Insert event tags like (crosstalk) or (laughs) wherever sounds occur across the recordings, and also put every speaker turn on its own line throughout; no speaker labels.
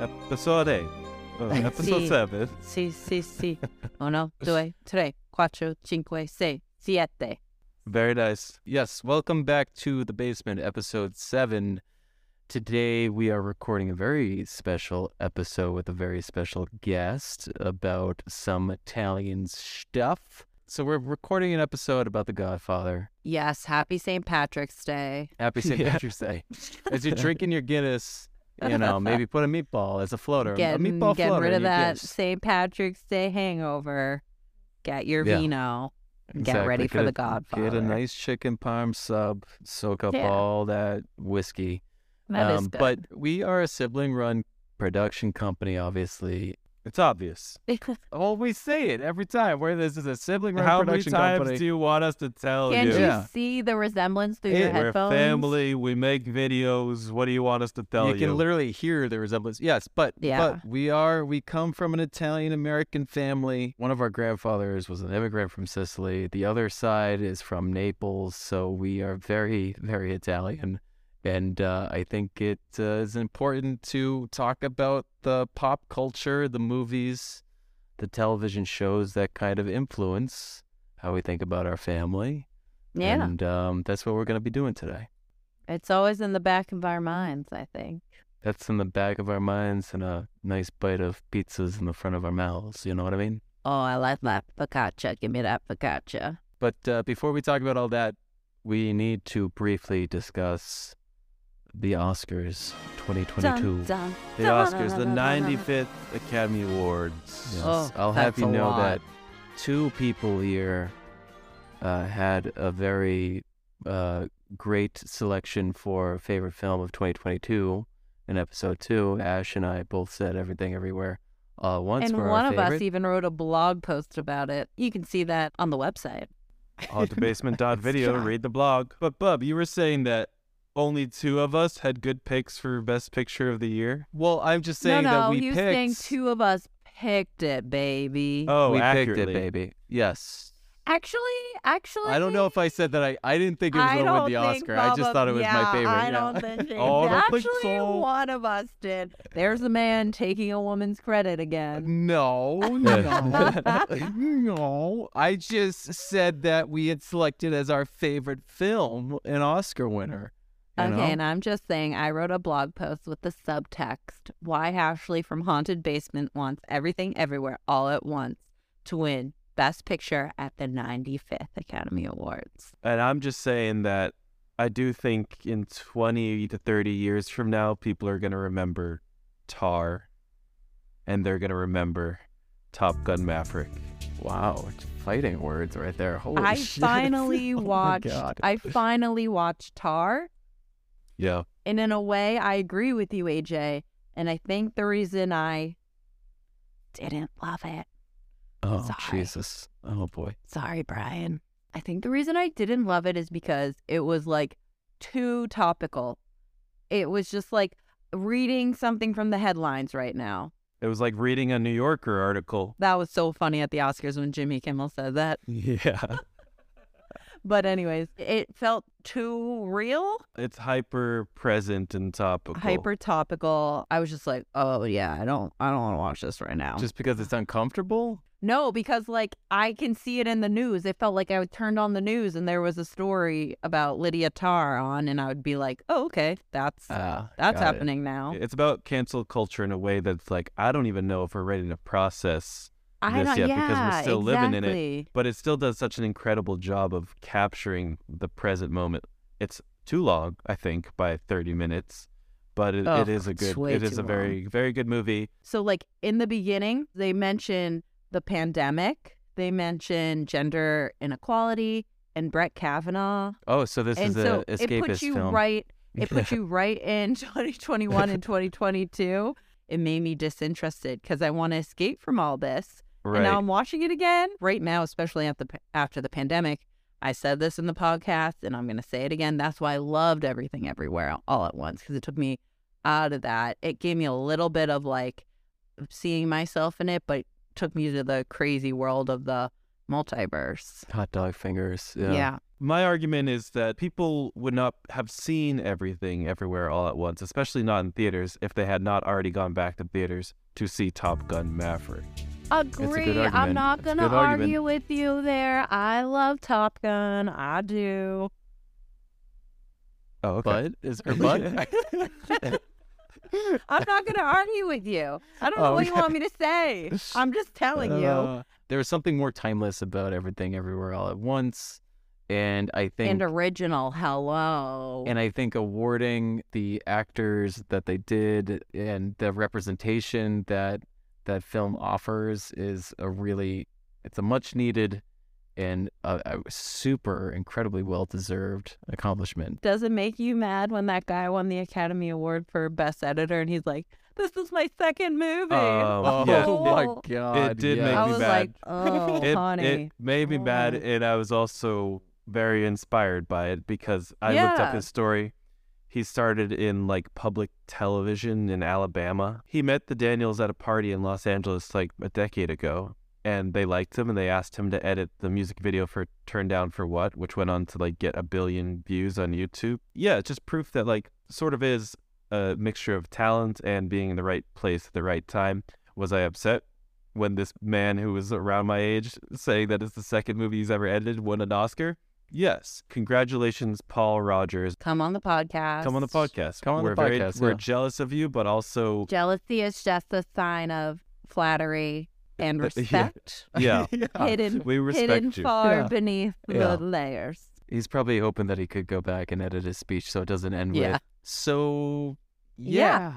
Episode 8. Uh, episode
Sì.
7.
Sì, sì, sì. Uno, due, tre, quattro, cinque, sei, siete.
Very nice.
Yes, welcome back to The Basement, episode 7. Today we are recording a very special episode with a very special guest about some Italian stuff. So we're recording an episode about The Godfather.
Yes, happy St. Patrick's Day.
Happy St. (laughs)
Yeah.
Patrick's Day. As you're drinking your Guinness, you know, (laughs) maybe put a meatball as a floater. a meatball
getting
floater
rid of that. St. Patrick's Day hangover. Get your
Yeah.
vino. Get
Exactly.
ready for
Get
The
a-
Godfather.
Get a nice chicken parm sub, soak up
Yeah.
all that whiskey.
That is
um,
good.
But we are a sibling run production company, obviously.
It's obvious. (laughs)
Oh, we say it every time. Where this is a sibling run
How many times
company.
do you want us to tell you?
Can't
you?
you
Yeah.
see the resemblance through your headphones?
We're a family. We make videos. What do you want us to tell
you
you?
can literally hear the resemblance. Yes, but
Yeah.
but we are we come from an Italian American family. One of our grandfathers was an immigrant from Sicily. The other side is from Naples, so we are very very Italian. And uh, I think it uh, is important to talk about the pop culture, the movies, the television shows that kind of influence how we think about our family.
Yeah.
And um, that's what we're going to be doing today.
It's always in the back of our minds, I think.
That's in the back of our minds and a nice bite of pizzas in the front of our mouths. You know what I mean?
Oh, I like that focaccia. Give me that focaccia.
But uh, before we talk about all that, we need to briefly discuss the Oscars 2022.
Dun, dun,
the Oscars, the
dun, dun, dun.
95th Academy Awards.
Yes.
Oh,
I'll have you know
lot.
that two people here uh, had a very uh, great selection for favorite film of 2022 in episode two. Ash and I both said everything everywhere uh, once
And one
our
of us even wrote a blog post about it. You can see that on the website.
On the basement dot video, (laughs) read the blog. But Bub, you were saying that only two of us had good picks for best picture of the year.
Well, I'm just saying
no, no,
that we
he was
picked.
saying two of us picked it, baby.
Oh,
we picked it, baby. Yes.
actually, actually,
I don't know if I said that. I, I didn't think it was going to win the
think
Oscar. I just thought it was
yeah,
my favorite.
I
yeah.
don't think
Oh, I don't
Actually,
so.
one of us did. There's a man taking a woman's credit again. (laughs)
No, no, (laughs) no. I just said that we had selected as our favorite film an Oscar winner. You
Okay,
know?
and I'm just saying, I wrote a blog post with the subtext why Ashley from Haunted Basement wants everything everywhere all at once to win Best Picture at the 95th Academy Awards.
And I'm just saying that I do think in 20 to 30 years from now, people are going to remember Tar and they're going to remember Top Gun Maverick.
Wow, fighting words right there. Holy
I (laughs)
shit.
finally (laughs)
Oh my
watched.
God.
I finally watched Tar,
Yeah.
and in a way, I agree with you, AJ. And I think the reason I didn't love it.
Oh
Sorry.
Jesus! Oh boy.
Sorry, Brian. I think the reason I didn't love it is because it was like too topical. It was just like reading something from the headlines right now.
It was like reading a New Yorker article.
That was so funny at the Oscars when Jimmy Kimmel said that. (laughs)
Yeah.
But anyways, it felt too real,
It's hyper present and topical.
hyper topical. I was just like, "Oh yeah, I don't I don't want to watch this right now."
Just because it's uncomfortable?
No, because like I can see it in the news. It felt like I turned on the news and there was a story about Lydia Tár on, and I would be like, "Oh, okay, that's
Ah,
that's
got it.
happening now."
It's about cancel culture in a way that's like, I don't even know if we're ready to process
I
this yet
yeah,
because we're still living in it. but it still does such an incredible job of capturing the present moment. It's too long, I think, by 30 minutes, but it,
Oh,
it is a good, it is a very, very good movie.
So, like in the beginning, they mention the pandemic. They mention gender inequality and Brett Kavanaugh,
Oh, so this
and
is
so
a
it puts you
film.
right. (laughs) It puts you right in (laughs) 2021 and (laughs) 2022. It made me disinterested because I want to escape from all this.
Right.
And now I'm watching it again right now, especially at the after the pandemic. I said this in the podcast, and I'm going to say it again. That's why I loved everything everywhere all at once because it took me out of that. It gave me a little bit of like seeing myself in it, but took me to the crazy world of the multiverse.
Hot dog fingers.
Yeah.
Yeah.
My argument is that people would not have seen everything everywhere all at once, especially not in theaters, if they had not already gone back to theaters to see Top Gun Maverick.
Agree.
good
I'm not gonna
good argument.
argue with you there. I love Top Gun. I do.
Oh,
But is her (laughs) butt? (laughs)
I'm not gonna argue with you. I don't know
Oh,
what you want me to say. I'm just telling you.
Uh, there was something more timeless about everything everywhere all at once. And I think
And original. Hello.
And I think awarding the actors that they did and the representation that that film offers is a really, it's a much needed and a, a super incredibly well deserved accomplishment.
Does it make you mad when that guy won the Academy Award for Best Editor and he's like, "This is my second movie."
Oh,
Oh
yeah.
Oh my (laughs) god!
It did
yeah.
make
I
me
was
mad.
like, (laughs) "Oh,
it,
honey."
it made me mad,
Oh.
and I was also very inspired by it because I looked up his story. He started in like public television in Alabama. He met the Daniels at a party in Los Angeles like a decade ago, and they liked him and they asked him to edit the music video for Turn Down for What, which went on to like get a billion views on YouTube. Yeah, it's just proof that like sort of is a mixture of talent and being in the right place at the right time. Was I upset when this man who was around my age saying that it's the second movie he's ever edited won an Oscar? Yes. Congratulations, Paul Rogers.
Come on the podcast.
Come on the podcast.
Come on the
we're very,
podcast,
We're jealous of you, but also
Jealousy is just a sign of flattery and
Uh, (laughs) yeah.
respect. (laughs) (laughs)
yeah,
Hidden,
we respect
hidden
you.
far
Yeah.
beneath
Yeah.
the layers.
He's probably hoping that he could go back and edit his speech so it doesn't end
Yeah.
with so
Yeah.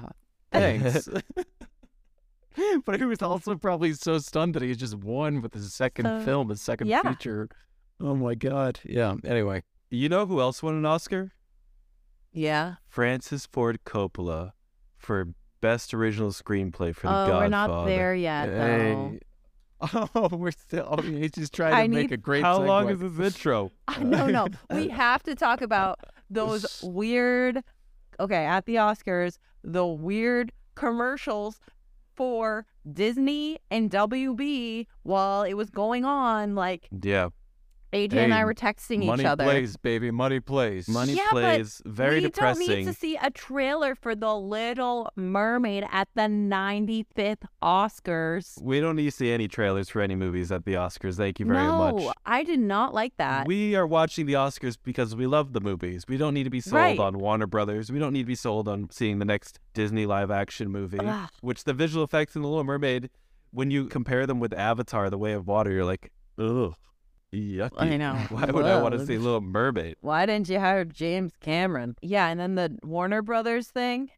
yeah, thanks. but he was also probably so stunned that he just won with his second
So,
film, his second
yeah.
feature. Oh my god! Yeah. Anyway,
You know who else won an Oscar?
Yeah.
Francis Ford Coppola for Best Original Screenplay for The
oh,
Godfather.
we're not there yet, though. (laughs)
Oh, we're still. Oh, he's just trying to
I
make
need-
a great.
How long is this (laughs) intro? (laughs)
No, no. We have to talk about those weird. Okay, at the Oscars, the weird commercials for Disney and WB while it was going on. Like
Yeah,
AJ and I were texting each other.
Money plays, baby. Money plays.
Money
Yeah, but
plays. Very
we
depressing.
don't need to see a trailer for The Little Mermaid at the 95th Oscars.
We don't need to see any trailers for any movies at the Oscars. Thank you very
no,
much.
I did not like that.
We are watching the Oscars because we love the movies. We don't need to be sold
Right.
on Warner Brothers. We don't need to be sold on seeing the next Disney live action movie.
Ugh.
Which the visual effects in The Little Mermaid, when you compare them with Avatar, The Way of Water, you're like, ugh, yucky.
I know. (laughs)
Why would I want to see Little Mermaid?
Why didn't you hire James Cameron? Yeah, and then the Warner Brothers thing,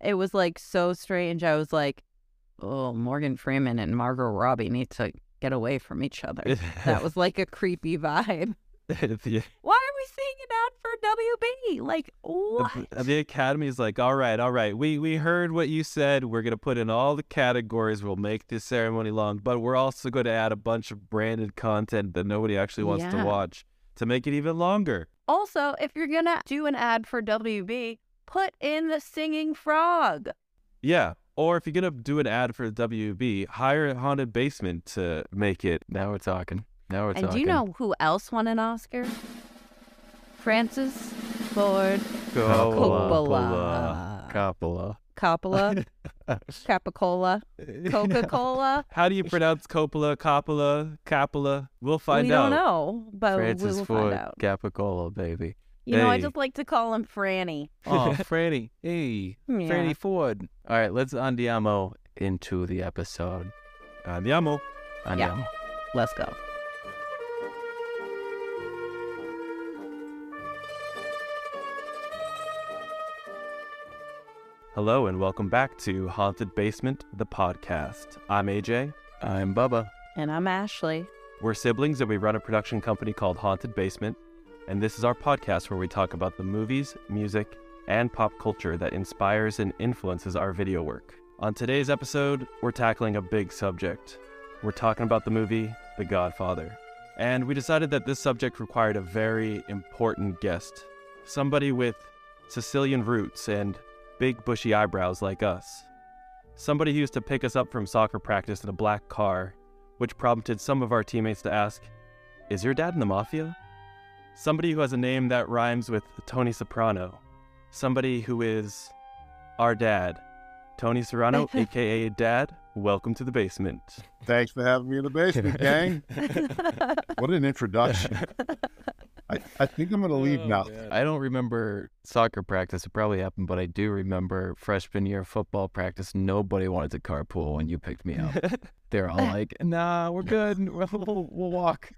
it was like so strange. I was like, oh, Morgan Freeman and Margot Robbie need to get away from each other. (laughs) that was like a creepy vibe. (laughs)
the,
Why are we seeing an ad for WB? Like, what?
the, the Academy is like, all right, all right. We we heard what you said. We're gonna put in all the categories. We'll make this ceremony long, but we're also going to add a bunch of branded content that nobody actually wants to watch to make it even longer.
Also, if you're going to do an ad for WB, put in the singing frog.
Yeah. Or if you're gonna do an ad for WB, hire a haunted basement to make it.
Now we're talking. Now we're
and
talking.
do you know who else won an Oscar? Francis Ford Coppola.
Coppola.
Coppola. (laughs) Capicola. Coca Cola.
How do you pronounce Coppola, Coppola, Coppola? We'll find
we
out.
We don't know, but
Francis
we will
Ford
find out.
Capicola, baby.
You know, I just like to call him Franny. (laughs)
Oh, Franny. Hey,
Yeah.
Franny Ford. All right, let's andiamo into the episode.
Andiamo.
Andiamo. Yeah.
Let's go.
Hello and welcome back to Haunted Basement, the podcast. I'm AJ.
I'm Bubba.
And I'm Ashley.
We're siblings and we run a production company called Haunted Basement. And this is our podcast where we talk about the movies, music, and pop culture that inspires and influences our video work. On today's episode, we're tackling a big subject. We're talking about the movie The Godfather. And we decided that this subject required a very important guest. Somebody with Sicilian roots and big bushy eyebrows like us. Somebody used to pick us up from soccer practice in a black car which prompted some of our teammates to ask, Is your dad in the mafia? Somebody who has a name that rhymes with Tony Soprano. Somebody who is our dad. Tony Serrano, aka (laughs) Dad, welcome to the basement.
Thanks for having me in the basement, gang. (laughs) what an introduction. (laughs) I, I think I'm going to leave now.
I don't remember soccer practice. It probably happened, but I do remember freshman year football practice. Nobody wanted to carpool when you picked me up. (laughs) They're all like, "Nah, we're good. (laughs) We'll, we'll, we'll walk."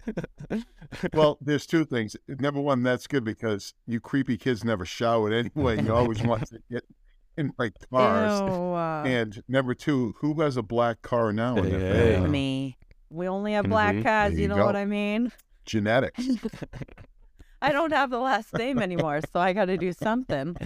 Well, (laughs) there's two things. Number one, that's good because you creepy kids never showered anyway. You always want to get in my cars.
Ew, uh,
And number two, who has a black car now in their
Hey.
me. We only have
Can
black
we?
cars.
There
You
you
know
go.
what I mean?
Genetics.
I don't have the last name anymore, so I got to do something.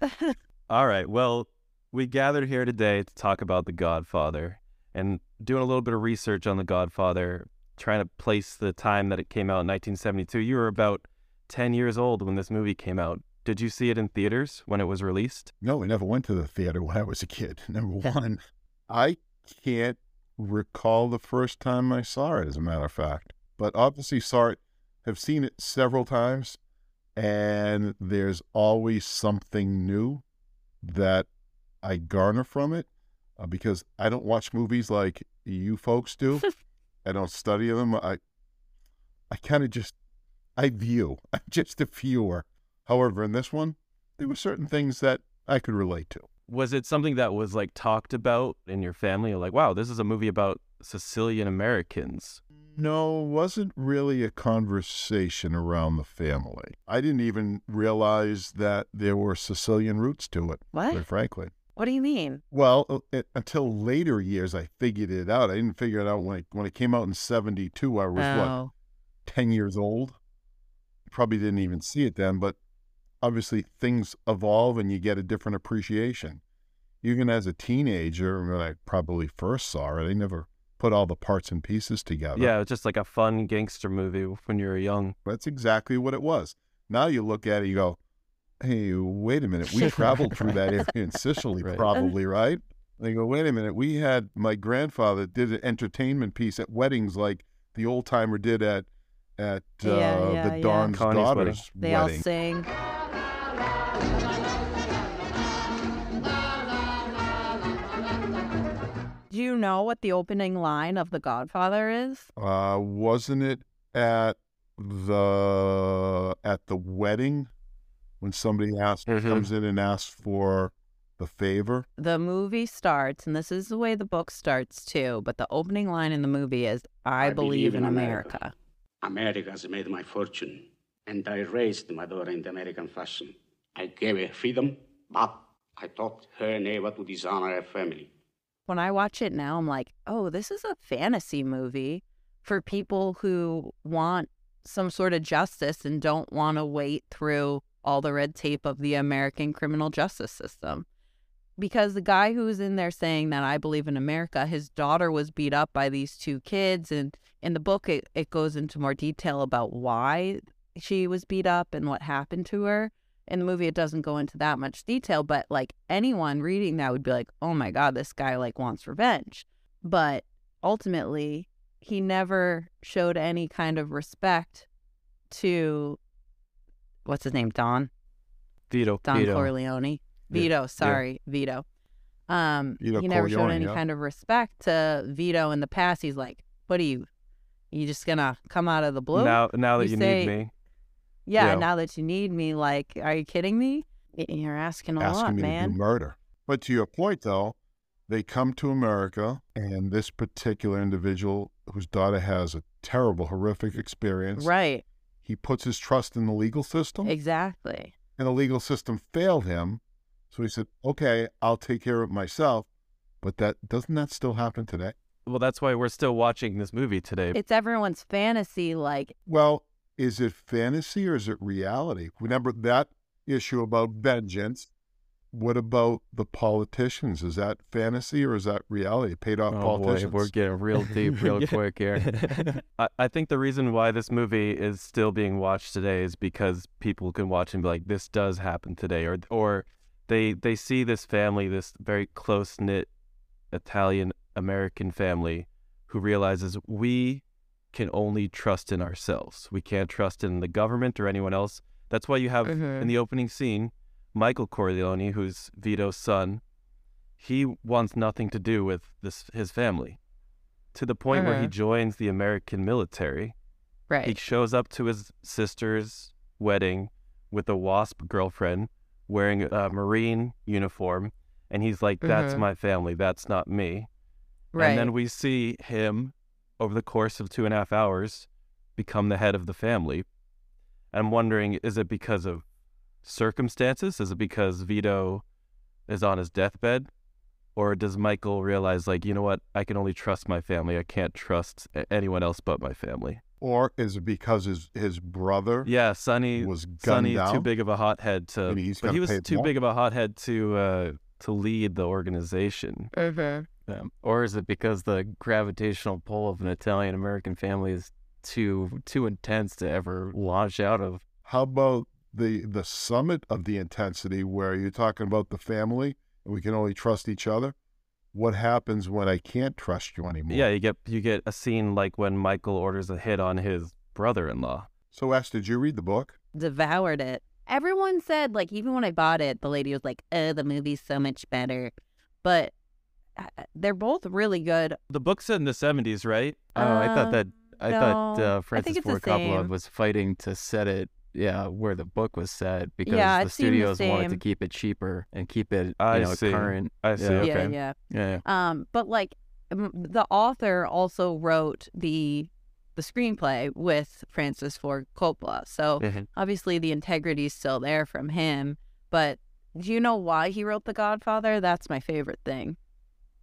(laughs)
All right. Well, we gathered here today to talk about The Godfather and doing a little bit of research on The Godfather, trying to place the time that it came out in 1972. You were about 10 years old when this movie came out. Did you see it in theaters when it was released?
No, we never went to the theater when I was a kid. (laughs) Number one, I can't recall the first time I saw it, as a matter of fact. But obviously saw it, have seen it several times, and there's always something new that I garner from it uh, because I don't watch movies like you folks do. (laughs) I don't study them. I I kind of just I view. (laughs) I'm just a viewer. However, in this one, there were certain things that I could relate to.
Was it something that was like talked about in your family? Like, wow, this is a movie about Sicilian Americans.
No, wasn't really a conversation around the family. I didn't even realize that there were Sicilian roots to it,
What?
quite frankly.
What do you mean?
Well, uh, it, until later years, I figured it out. I didn't figure it out when it, when it came out in 72. I was, what,
Oh,
10 years old? Probably didn't even see it then, but obviously things evolve and you get a different appreciation. Even as a teenager, when I probably first saw it, I never put all the parts and pieces together.
Yeah, it's just like a fun gangster movie when you were young.
That's exactly what it was. Now you look at it, you go, hey, wait a minute. We (laughs) traveled through that area in Sicily,
Right.
probably, right? And you go, wait a minute. We had my grandfather did an entertainment piece at weddings like the old timer did at at uh,
Yeah, yeah,
the
yeah.
Don's
Connie's
daughter's
they all
wedding.
You know what the opening line of The Godfather is?
Uh, wasn't it at the at the wedding when somebody asks
Mhm.
comes in and asks for the favor?
The movie starts, and this is the way the book starts too, but the opening line in the movie is I, believe, in America.
America has made my fortune, and I raised my daughter in the American fashion. I gave her freedom, but I taught her never to dishonor her family.
When I watch it now, I'm like, oh, this is a fantasy movie for people who want some sort of justice and don't want to wait through all the red tape of the American criminal justice system. Because the guy who's in there saying that I believe in America, his daughter was beat up by these two kids. And in the book, it, it goes into more detail about why she was beat up and what happened to her. In the movie, it doesn't go into that much detail, but like anyone reading that would be like, oh my God, this guy like wants revenge. But ultimately, he never showed any kind of respect to what's his name? Don?
Vito.
Don
Vito.
Corleone.
Yeah,
Vito, sorry, Vito. Um,
Vito
he never showed any
yeah.
kind of respect to Vito in the past. He's like, "What are you? You just gonna come out of the blue?
Now, now that
You
you,
say-
need me,
yeah,
yeah.
Now that you need me, like, are you kidding me? You're asking a
asking
lot,
me to do
man.
murder. But to your point, though, they come to America, and this particular individual, whose daughter has a terrible, horrific experience,
Right?
he puts his trust in the legal system,
Exactly.
and the legal system failed him. So he said, "Okay, I'll take care of it myself." But that doesn't that still happen today?
well, that's why we're still watching this movie today.
It's everyone's fantasy. Like,
Well, is it fantasy or is it reality? Remember that issue about vengeance. What about the politicians? Is that fantasy or is that reality? Paid off
Oh boy,
politicians.
we're getting real deep real (laughs)
Yeah.
quick here. (laughs)
I, I think the reason why this movie is still being watched today is because people can watch and be like, "This does happen today," or or they they see this family, this very close knit Italian American family, who realizes we can only trust in ourselves. We can't trust in the government or anyone else. That's why you have
Mhm.
in the opening scene Michael Corleone, who's Vito's son. He wants nothing to do with this his family, to the point where he
Mhm.
joins the American military.
Right.
He shows up to his sister's wedding with a wasp girlfriend wearing a marine uniform, and he's like, "That's
Mhm.
my family. That's not me."
right.
And then we see him over the course of two and a half hours become the head of the family. I'm wondering, is it because of circumstances? Is it because Vito is on his deathbed? Or does Michael realize, like, you know what? I can only trust my family. I can't trust anyone else but my family.
Or is it because his his brother
Yeah, Sonny.
was gunned
Sonny
down?
too big of a hothead to. But
gonna
he was too
more?
big of a hothead to uh, to lead the organization.
Mhm.
Or is it because the gravitational pull of an Italian American family is too too intense to ever launch out of?
How about the the summit of the intensity where you're talking about the family and we can only trust each other? What happens when I can't trust you anymore?
Yeah, you get you get a scene like when Michael orders a hit on his brother-in-law.
So, Ash, did you read the book?
devoured it. Everyone said, like, even when I bought it, the lady was like, oh, the movie's so much better. But they're both really good.
The book's set in the 70s, right?
Oh, I thought that
Um,
I thought uh, Francis
think
Ford Coppola
same.
was fighting to set it, yeah, where the book was set because
Yeah,
the
it seemed the
studios wanted to keep it cheaper and keep it, you
I
know,
see.
current.
I see.
Yeah.
Okay.
Yeah, yeah.
Yeah, yeah.
Um, but like the author also wrote the the screenplay with Francis Ford Coppola. So
Mhm.
obviously the integrity's still there from him. But do you know why he wrote The Godfather? That's my favorite thing.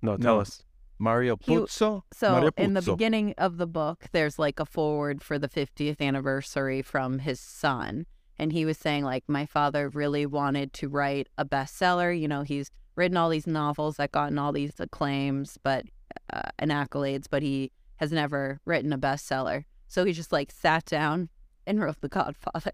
No, tell
No.
us.
Mario
He-
Puzo.
So
Mario
in the beginning of the book, there's like a forward for the 50th anniversary from his son. And he was saying, like, my father really wanted to write a bestseller. You know, he's written all these novels that gotten all these acclaims, but uh, and accolades, but he has never written a bestseller. So he just like sat down and wrote The Godfather.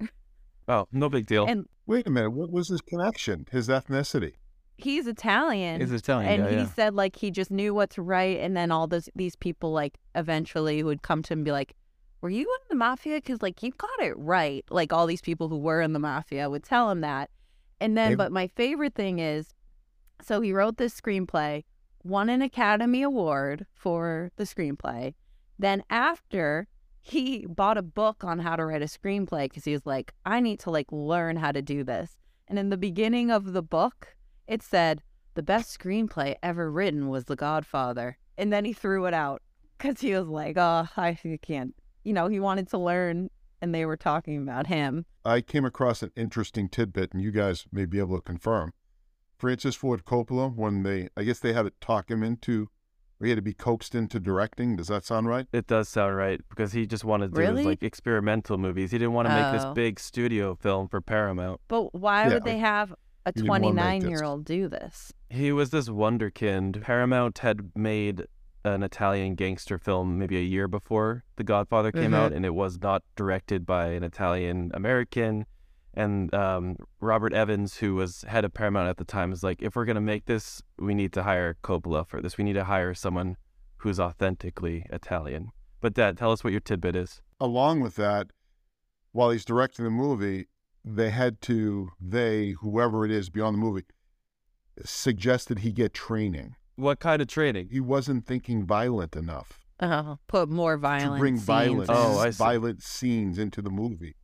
Oh, no big deal.
And
Wait a minute. What was his connection? His ethnicity?
He's Italian.
He's Italian,
and he
yeah.
said like he just knew what to write and then all those these people like eventually would come to him and be like were you in the mafia? Because like you got it right. Like all these people who were in the mafia would tell him that. And then
Maybe-
but my favorite thing is so he wrote this screenplay won an academy award for the screenplay. Then after he bought a book on how to write a screenplay because he was like i need to like learn how to do this. And in the beginning of the book it said the best screenplay ever written was The Godfather. And then he threw it out because he was like, oh, I can't. You know, he wanted to learn, and they were talking about him.
I came across an interesting tidbit, and you guys may be able to confirm. Francis Ford Coppola, when they, I guess they had to talk him into, or he had to be coaxed into directing. Does that sound right?
It does sound right because he just wanted to do
Really?
his, like experimental movies. He didn't want to make this
Oh.
big studio film for Paramount.
But why
Yeah,
would they have a
he didn't wanna make
29
this.
year old do this?
He was this wunderkind. Paramount had made an Italian gangster film maybe a year before The Godfather came
Mhm.
out, and it was not directed by an Italian American. And um, Robert Evans, who was head of Paramount at the time, was like, if we're going to make this, we need to hire Coppola for this. We need to hire someone who's authentically Italian. But, Dad, tell us what your tidbit is.
Along with that, while he's directing the movie, they had to, they, whoever it is beyond the movie, suggested he get training.
What kind of training?
He wasn't thinking violent enough
Uh, put more
to
violence.
bring violence,
Oh, I see.
violent scenes into the movie.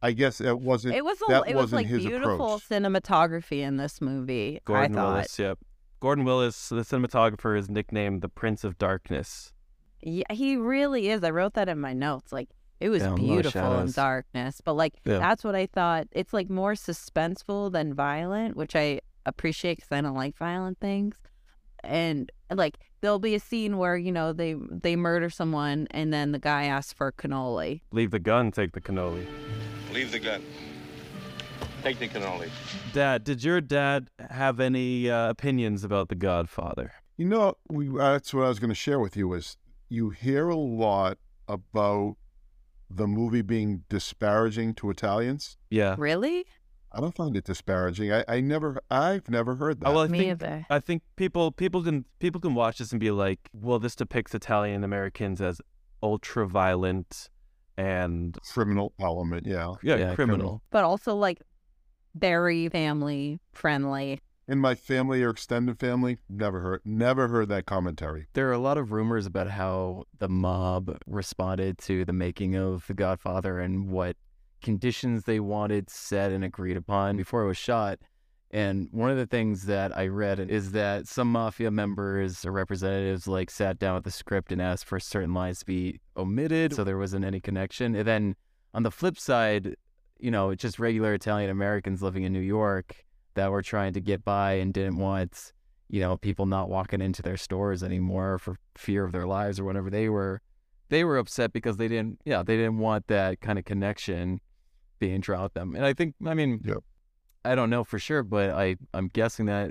I guess it wasn't.
It was a,
that
it was
wasn't
like
his
beautiful
approach.
cinematography in this movie.
Gordon
I thought.
Willis, yep. Gordon Willis, the cinematographer, is nicknamed the Prince of Darkness.
Yeah, he really is. I wrote that in my notes. Like it was
Yeah, a lot of
beautiful in darkness, but like
Yeah.
that's what I thought. It's like more suspenseful than violent, which I appreciate because I don't like violent things. And like there'll be a scene where you know they they murder someone, and then the guy asks for a cannoli.
Leave the gun, take the cannoli.
Leave the gun. Take the cannoli.
Dad, did your dad have any uh, opinions about The Godfather?
You know, we, that's what I was going to share with you is you hear a lot about the movie being disparaging to Italians.
Yeah.
Really?
I don't find it disparaging. I, I never, I've never heard that.
Oh, well, I
Me
think
either.
I think people people can people can watch this and be like, well, this depicts Italian Americans as ultra violent and
criminal element, yeah.
yeah,
Yeah,
criminal.
criminal.
But also like very family friendly.
In my family or extended family, never heard, never heard that commentary.
There are a lot of rumors about how the mob responded to the making of The Godfather and what conditions they wanted set and agreed upon before it was shot. And one of the things that I read is that some mafia members or representatives like sat down with the script and asked for certain lines to be omitted so there wasn't any connection. And then on the flip side, you know, just regular Italian Americans living in New York that were trying to get by and didn't want, you know, people not walking into their stores anymore for fear of their lives or whatever. They were they were upset because they didn't yeah, they didn't want that kind of connection being drawn with them. And I think I mean. I don't know for sure, but I, I'm guessing that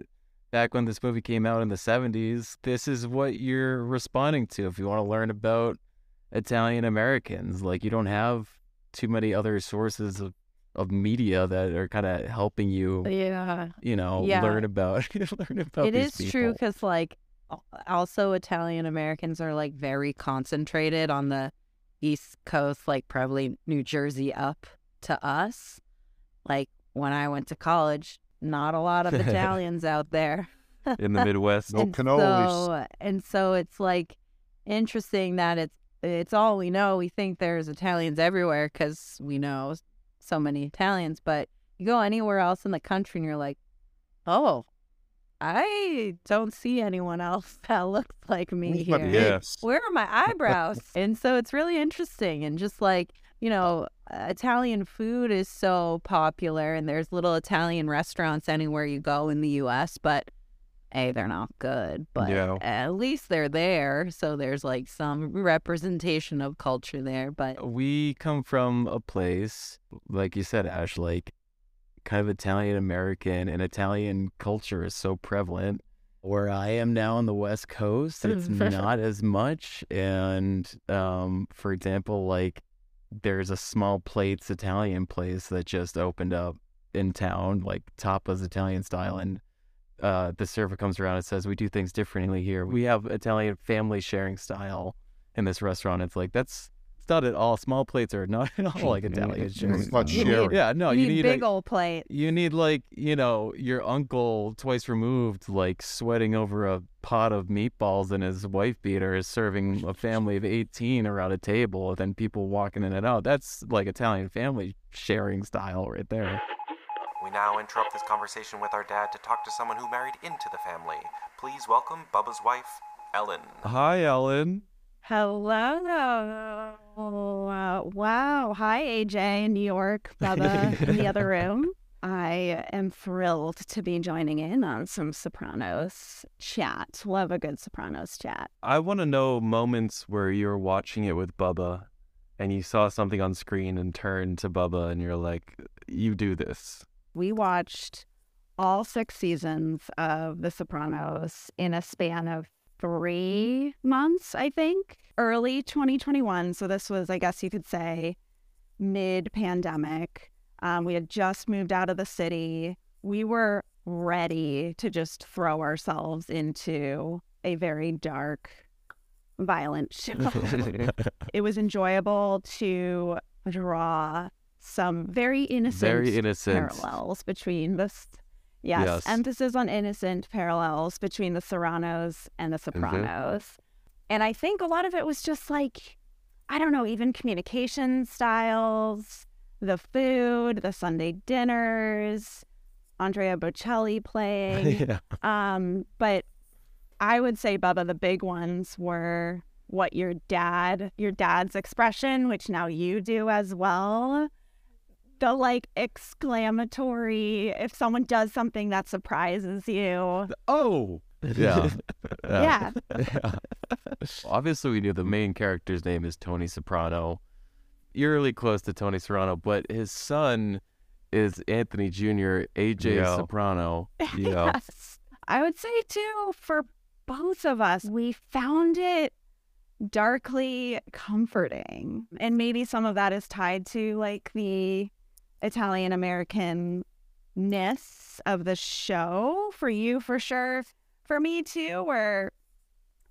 back when this movie came out in the 70s, this is what you're responding to if you want to learn about Italian Americans. Like, you don't have too many other sources of, of media that are kind of helping you,
Yeah.
you know,
Yeah.
learn about (laughs) learn about
It
these
is true because like also Italian Americans are like very concentrated on the East Coast, like probably New Jersey up to us. Like when I went to college, not a lot of (laughs) Italians out there. (laughs)
in the Midwest.
No
and
cannolis.
So, and so it's like interesting that it's it's all we know. We think there's Italians everywhere because we know so many Italians, but you go anywhere else in the country and you're like, oh, I don't see anyone else (laughs) that looks like me here.
Yeah.
pigs?
Where are my (laughs) eyebrows? and so it's really interesting and just like you know, uh, Italian food is so popular, and there's little Italian restaurants anywhere you go in the U.S. But a, they're not good, but
Yeah.
at least they're there. So there's like some representation of culture there. But
we come from a place, like you said, Ash, like kind of Italian American and Italian culture is so prevalent. Where I am now on the West Coast, it's (laughs) not as much. And um, for example, like there's a small plates Italian place that just opened up in town, like tapas Italian style, and uh, the server comes around and says, "We do things differently here. We have Italian family sharing style in this restaurant." It's like that's it's not at all. Small plates are not at all like (laughs) Italian (laughs) sharing.
It's not
style.
sharing.
Yeah, no,
you
you
need,
need
big
a,
old plate.
you need like you know your uncle twice removed, like sweating over a pot of meatballs and his wife beater is serving a family of eighteen around a table, and then people walking in and out. That's like Italian family sharing style right there.
We now interrupt this conversation with our dad to talk to someone who married into the family. Please welcome Bubba's wife, Ellen.
Hi, Ellen.
Hello. Uh, wow. Hi, AJ in New York, Bubba in the other (laughs) room. I am thrilled to be joining in on some Sopranos chat. Love a good Sopranos chat.
I want to know moments where you're watching it with Bubba and you saw something on screen and turned to Bubba and you're like, you do this.
We watched all six seasons of The Sopranos in a span of three months, I think, early 2021. So this was, I guess you could say, mid pandemic. Um, we had just moved out of the city. We were ready to just throw ourselves into a very dark, violent show. (laughs) it was enjoyable to draw some very innocent,
Very innocent.
parallels between this. Yes,
Yes.
emphasis on innocent parallels between the Serranos and the Sopranos. And I think a lot of it was just like, I don't know, even communication styles, the food, the Sunday dinners, Andrea Bocelli (laughs) playing.
yeah.
Um, but I would say, Bubba, the big ones were what your dad, your dad's expression, which now you do as well. The like exclamatory, if someone does something that surprises you.
Oh.
Yeah. (laughs)
Yeah.
yeah. (laughs) Obviously, we knew the main character's name is Tony Soprano. Eerily close to Tony Serrano, but his son is Anthony Jr., AJ
Yeah.
Soprano. (laughs)
Yeah.
Yes. I would say too, for both of us, we found it darkly comforting. And maybe some of that is tied to like the Italian American ness of the show for you for sure. For me too, where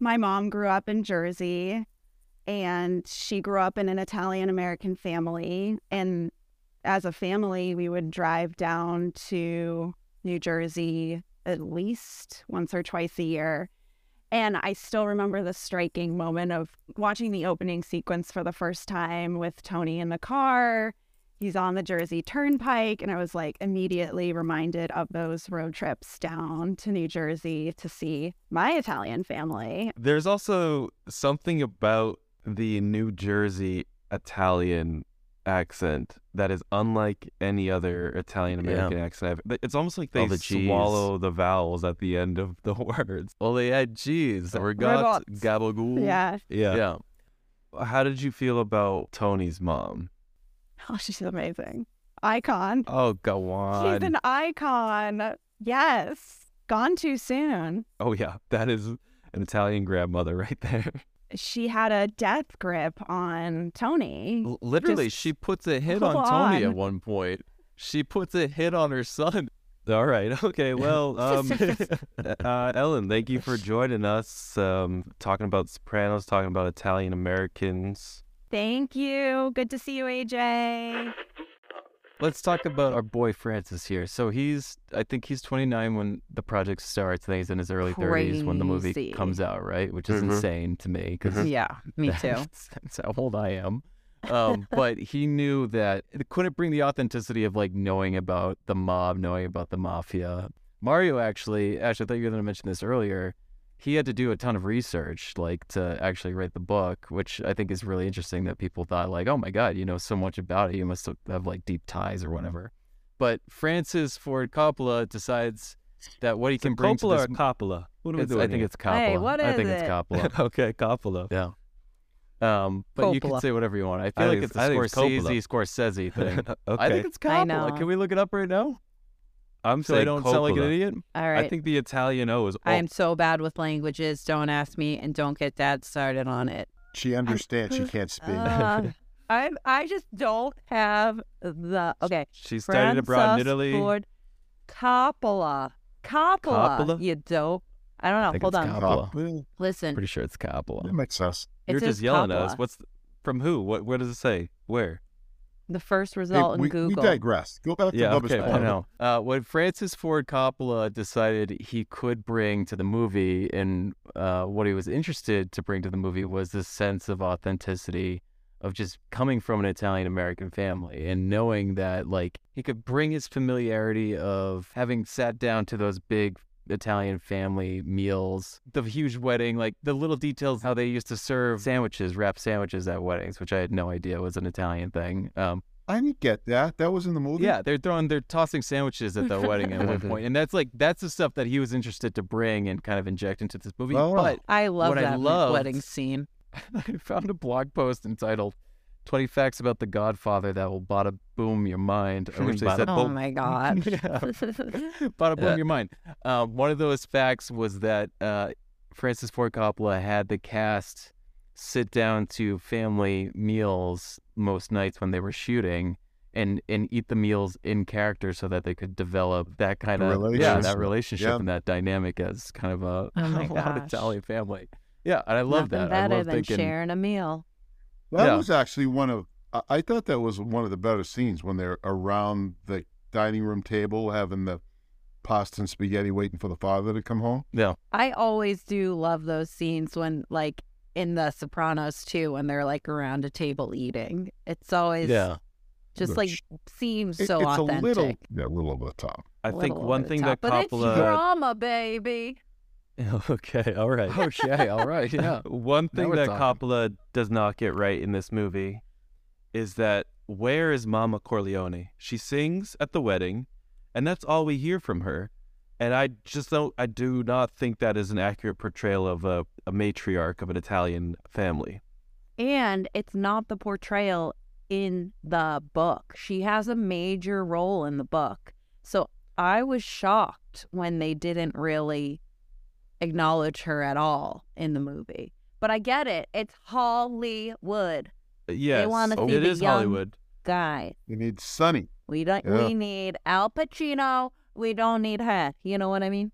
my mom grew up in Jersey and she grew up in an Italian American family. And as a family, we would drive down to New Jersey at least once or twice a year. And I still remember the striking moment of watching the opening sequence for the first time with Tony in the car. He's on the Jersey Turnpike. And I was like immediately reminded of those road trips down to New Jersey to see my Italian family.
There's also something about the New Jersey Italian accent that is unlike any other Italian American accent. I've, it's almost like they
All the Gs.
swallow the vowels at the end of the (laughs) words.
Well, they had G's. Regot,
Regot.
gabagool.
Yeah.
Yeah.
Yeah.
How did you feel about Tony's mom? (laughs)
Oh, she's amazing. Icon.
Oh, go on.
She's an icon. Yes. Gone too soon.
oh, yeah. That is an Italian grandmother right there. (laughs)
She had a death grip on Tony.
L- Literally,
Just
she puts a hit on
hold
Tony at one point. She puts a hit on her son. (laughs)
All right. Okay. Well, um, uh, Ellen, thank you for joining us. Um, talking about Sopranos, talking about Italian Americans.
Thank you. Good to see you, AJ.
Let's talk about our boy Francis here. So he's, I think he's 29 when the project starts. I think he's in his early 30s when the movie comes out, right? Which is
Mhm.
insane to me because
Yeah, me (laughs) too.
That's, that's how old I am. Um, (laughs) but he knew that it couldn't bring the authenticity of like knowing about the mob, knowing about the mafia. Mario actually, actually, I thought you were going to mention this earlier. He had to do a ton of research, like to actually write the book, which I think is really interesting. That people thought, like, oh my god, you know so much about it, you must have like deep ties or whatever. But Francis Ford Coppola decides that what he can bring to
Coppola
this,
or Coppola? What are we
It's-
doing
I think
here?
it's Coppola.
Hey, what
I
is
think it's? Coppola. (laughs)
okay, Coppola.
Yeah. Um, but you can say whatever you want. I feel
I
like
think
it's
it's-
a
I
Scorsese, Scorsese thing. (laughs)
okay.
I think it's
I
Coppola. Can we look it up right now?
I'm
So I
saying
don't sound like an
Coppola.
idiot.
All right.
I think the Italian O is.
I am so bad with languages. Don't ask me and don't get dad started on it.
She understands. She can't speak. (laughs)
Uh, I I just don't have the okay.
She studied abroad in
Francis
Italy.
Ford Coppola. Coppola.
Coppola?
You dope. I don't know.
I think
Hold
it's
on.
Coppola.
Well,
Listen.
Pretty sure it's
that
Coppola.
makes sense.
It
You're
says
just yelling at us.
Coppola.
What's from who? What? Where does it say? Where?
The first
Hey,
result
we,
in Google?
we digress. Go back to
Yeah,
Bubba's
okay,
point.
I know. Uh, what Francis Ford Coppola decided he could bring to the movie, and uh, what he was interested to bring to the movie was this sense of authenticity of just coming from an Italian American family and knowing that, like, he could bring his familiarity of having sat down to those big Italian family meals, the huge wedding, like the little details how they used to serve sandwiches, wrap sandwiches at weddings, which I had no idea was an Italian thing. Um,
I didn't get that. That was in the movie.
yeah, they're throwing, they're tossing sandwiches at the wedding at one (laughs) point, and that's like that's the stuff that he was interested to bring and kind of inject into this movie.
Oh.
But
I love
What I
that
loved-
wedding scene. (laughs)
I found a blog post entitled "20 Facts About the Godfather That Will Bada Boom Your Mind," in which they
Bada
said,
Oh my god. (laughs)
Yeah. (laughs) Bada boom
Yeah.
your mind. Um, one of those facts was that uh, Francis Ford Coppola had the cast sit down to family meals most nights when they were shooting. And, and eat the meals in character so that they could develop that kind
The
of yeah
relationship.
that relationship
Yeah.
and that dynamic as kind of a,
Oh (laughs)
a loud
gosh.
Italian family. Yeah, and I love
Nothing
that. I
better
love
than
thinking
sharing a meal.
That
Yeah.
was actually one of. I, I thought that was one of the better scenes when they're around the dining room table having the pasta and spaghetti, waiting for the father to come home.
yeah
I always do love those scenes when, like, in The Sopranos too, when they're like around a table eating. It's always
yeah
just
Look,
like
sh-
seems
It-
so
it's
authentic.
a little, yeah, a little over the top.
I think one thing
top,
that
but it's
Coppola.
drama, baby. (laughs)
okay, all right.
Oh, okay all right yeah (laughs)
One thing
we're
that
talking.
Coppola does not get right in this movie is that where is Mama Corleone? She sings at the wedding, and that's all we hear from her. And I just don't, I do not think that is an accurate portrayal of a, a matriarch of an Italian family.
And it's not the portrayal in the book. She has a major role in the book. So I was shocked when they didn't really acknowledge her at all in the movie. But I get it. It's Hollywood.
Yes,
wanna see
it
the
is
young-
Hollywood.
Guy.
You need Sonny.
We don't.
Yeah.
We need Al Pacino. We don't need her. You know what I mean?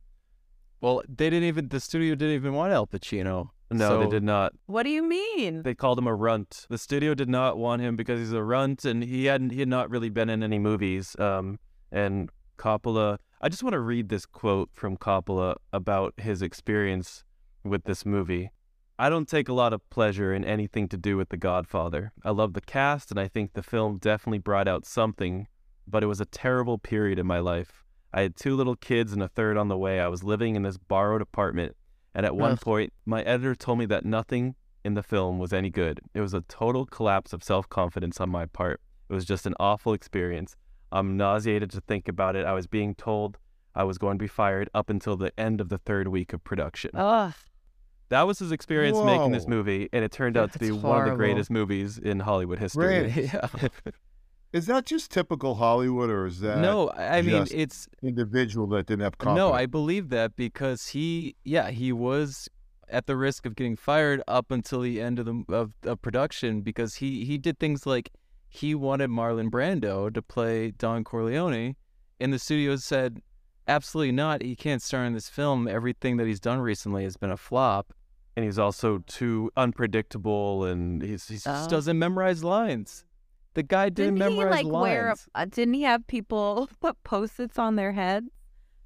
Well, they didn't even. The studio didn't even want Al Pacino.
No, they did not.
What do you mean?
They called him a runt. The studio did not want him because he's a runt, and he hadn't he had not really been in any movies. Um, and Coppola. I just want to read this quote from Coppola about his experience with this movie. I don't take a lot of pleasure in anything to do with The Godfather. I love the cast, and I think the film definitely brought out something, but it was a terrible period in my life. I had two little kids and a third on the way. I was living in this borrowed apartment, and at one point, my editor told me that nothing in the film was any good. It was a total collapse of self confidence on my part. It was just an awful experience. I'm nauseated to think about it. I was being told I was going to be fired up until the end of the third week of production.
Ugh.
That was his experience making this movie, and it turned out to be
That's
one of the greatest movies in Hollywood history.
Great. (laughs)
yeah.
Is that just typical Hollywood, or is that
no, I I mean it's
individual that didn't have confidence?
no. I believe that because he, yeah, he was at the risk of getting fired up until the end of the of, of production because he he did things like he wanted Marlon Brando to play Don Corleone, and the studio said absolutely not. He can't star in this film. Everything that he's done recently has been a flop.
and he's also too unpredictable, and he's, he's
Oh.
Just doesn't memorize lines. The guy didn't,
Didn't he
memorize
like wear?
lines.
A, uh, didn't he have people (laughs) put post-its on their heads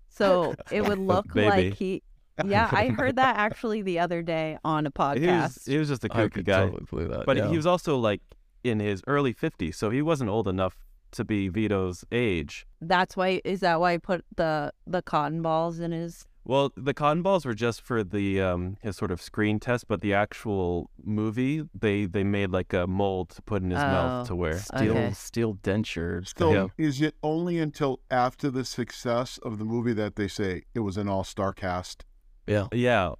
so (laughs) it would look like he? (laughs) Yeah, I heard that actually the other day on a
he was,
podcast.
he was just a kooky guy.
totally that.
But
yeah.
he was also like in his early 50s, so he wasn't old enough to be Vito's age.
That's why. Is that why he put the the cotton balls in his?
Well, the cotton balls were just for the um his sort of screen test, but the actual movie they they made like a mold to put in his mouth
Oh.
to wear.
steel
Okay.
steel denture.
So
Yeah.
is it only until after the success of the movie that they say it was an all-star cast?
Yeah.
Yeah,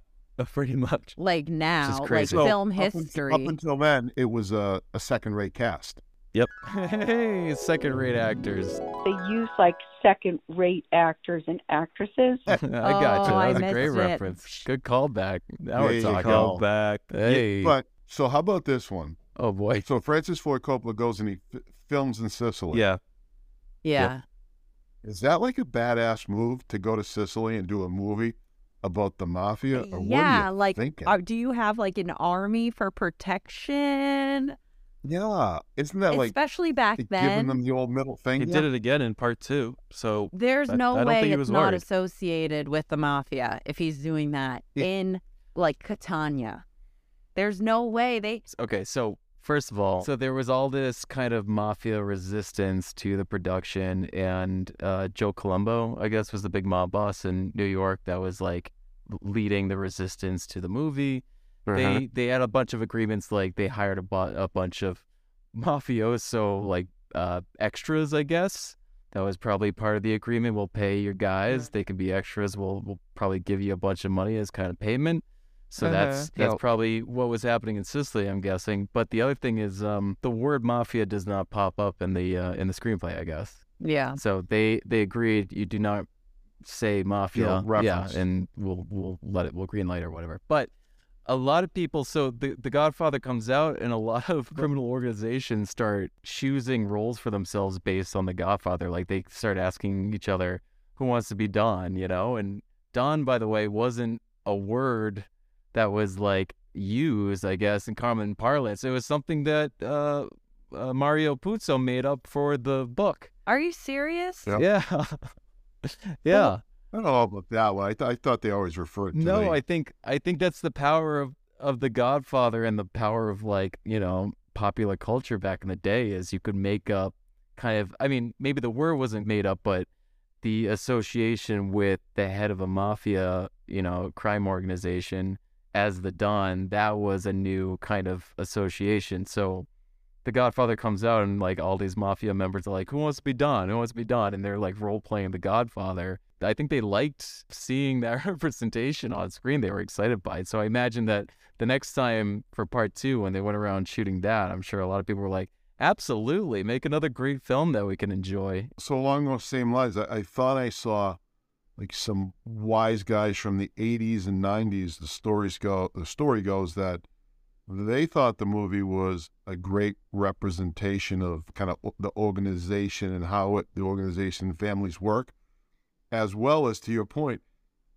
(laughs) pretty much.
Like now, like
crazy.
So,
film
up un-
history.
Up until then, it was a, a second-rate cast. Yep. (laughs)
Hey, second rate actors.
They use like second rate actors and actresses. (laughs)
I got you. Oh, that
Oh, I
was a great
it.
reference. Good callback. Now
There
we're talking.
go.
Go back.
Hey.
But so how about this one?
oh boy.
So Francis Ford Coppola goes and he f- films in Sicily.
Yeah.
yeah.
Is that like a badass move to go to Sicily and do a movie about the mafia? Or
yeah,
what are you
like,
thinking?
are, do you have like an army for protection?
yeah, isn't that like
Especially back
giving
then.
Giving them the old middle
thing?
He
did it again in part two. So
There's
I-
no
I
way
he
it's
was
not
worried.
associated with the mafia if he's doing that
Yeah.
in like Catania. There's no way they.
Okay, so first of all, so there was all this kind of mafia resistance to the production, and uh, Joe Colombo, I guess, was the big mob boss in New York that was like leading the resistance to the movie. They they had a bunch of agreements, like they hired a, bu- a bunch of (laughs) mafioso like uh, extras, I guess. That was probably part of the agreement. We'll pay your guys; they can be extras. We'll we'll probably give you a bunch of money as kind of payment. So that's that's
Yep.
probably what was happening in Sicily, I'm guessing. But the other thing is, um, the word mafia does not pop up in the uh, in the screenplay, I guess.
Yeah.
So they they agreed you do not say mafia, yeah,
reference.
and we'll we'll let it we'll green light or whatever. But a lot of people, so the the Godfather comes out, and a (laughs) lot of criminal organizations start choosing roles for themselves based on the Godfather. Like they start asking each other, "Who wants to be Don?" You know, and Don, by the way, wasn't a word that was like used, I guess, in common parlance. It was something that uh, uh, Mario Puzo made up for the book.
Are you serious?
Yep.
Yeah. (laughs) (laughs) yeah.
I don't know about that one. I, th- I thought they always referred to
No,
the-
I think I think that's the power of of the Godfather and the power of like, you know, popular culture back in the day is you could make up kind of I mean, maybe the word wasn't made up, but the association with the head of a mafia, you know, crime organization as the Don, that was a new kind of association. So the Godfather comes out and like all these mafia members are like, Who wants to be Don? Who wants to be Don? And they're like role playing the Godfather. I think they liked seeing that (laughs) representation on screen. They were excited by it. So I imagine that the next time for part two, when they went around shooting that, I'm sure a lot of people were like, absolutely, make another great film that we can enjoy.
so along those same lines, I, I thought I saw like some wise guys from the 80s and 90s. The stories go. The story goes that they thought the movie was a great representation of kind of the organization and how it, the organization and families work, as well as to your point,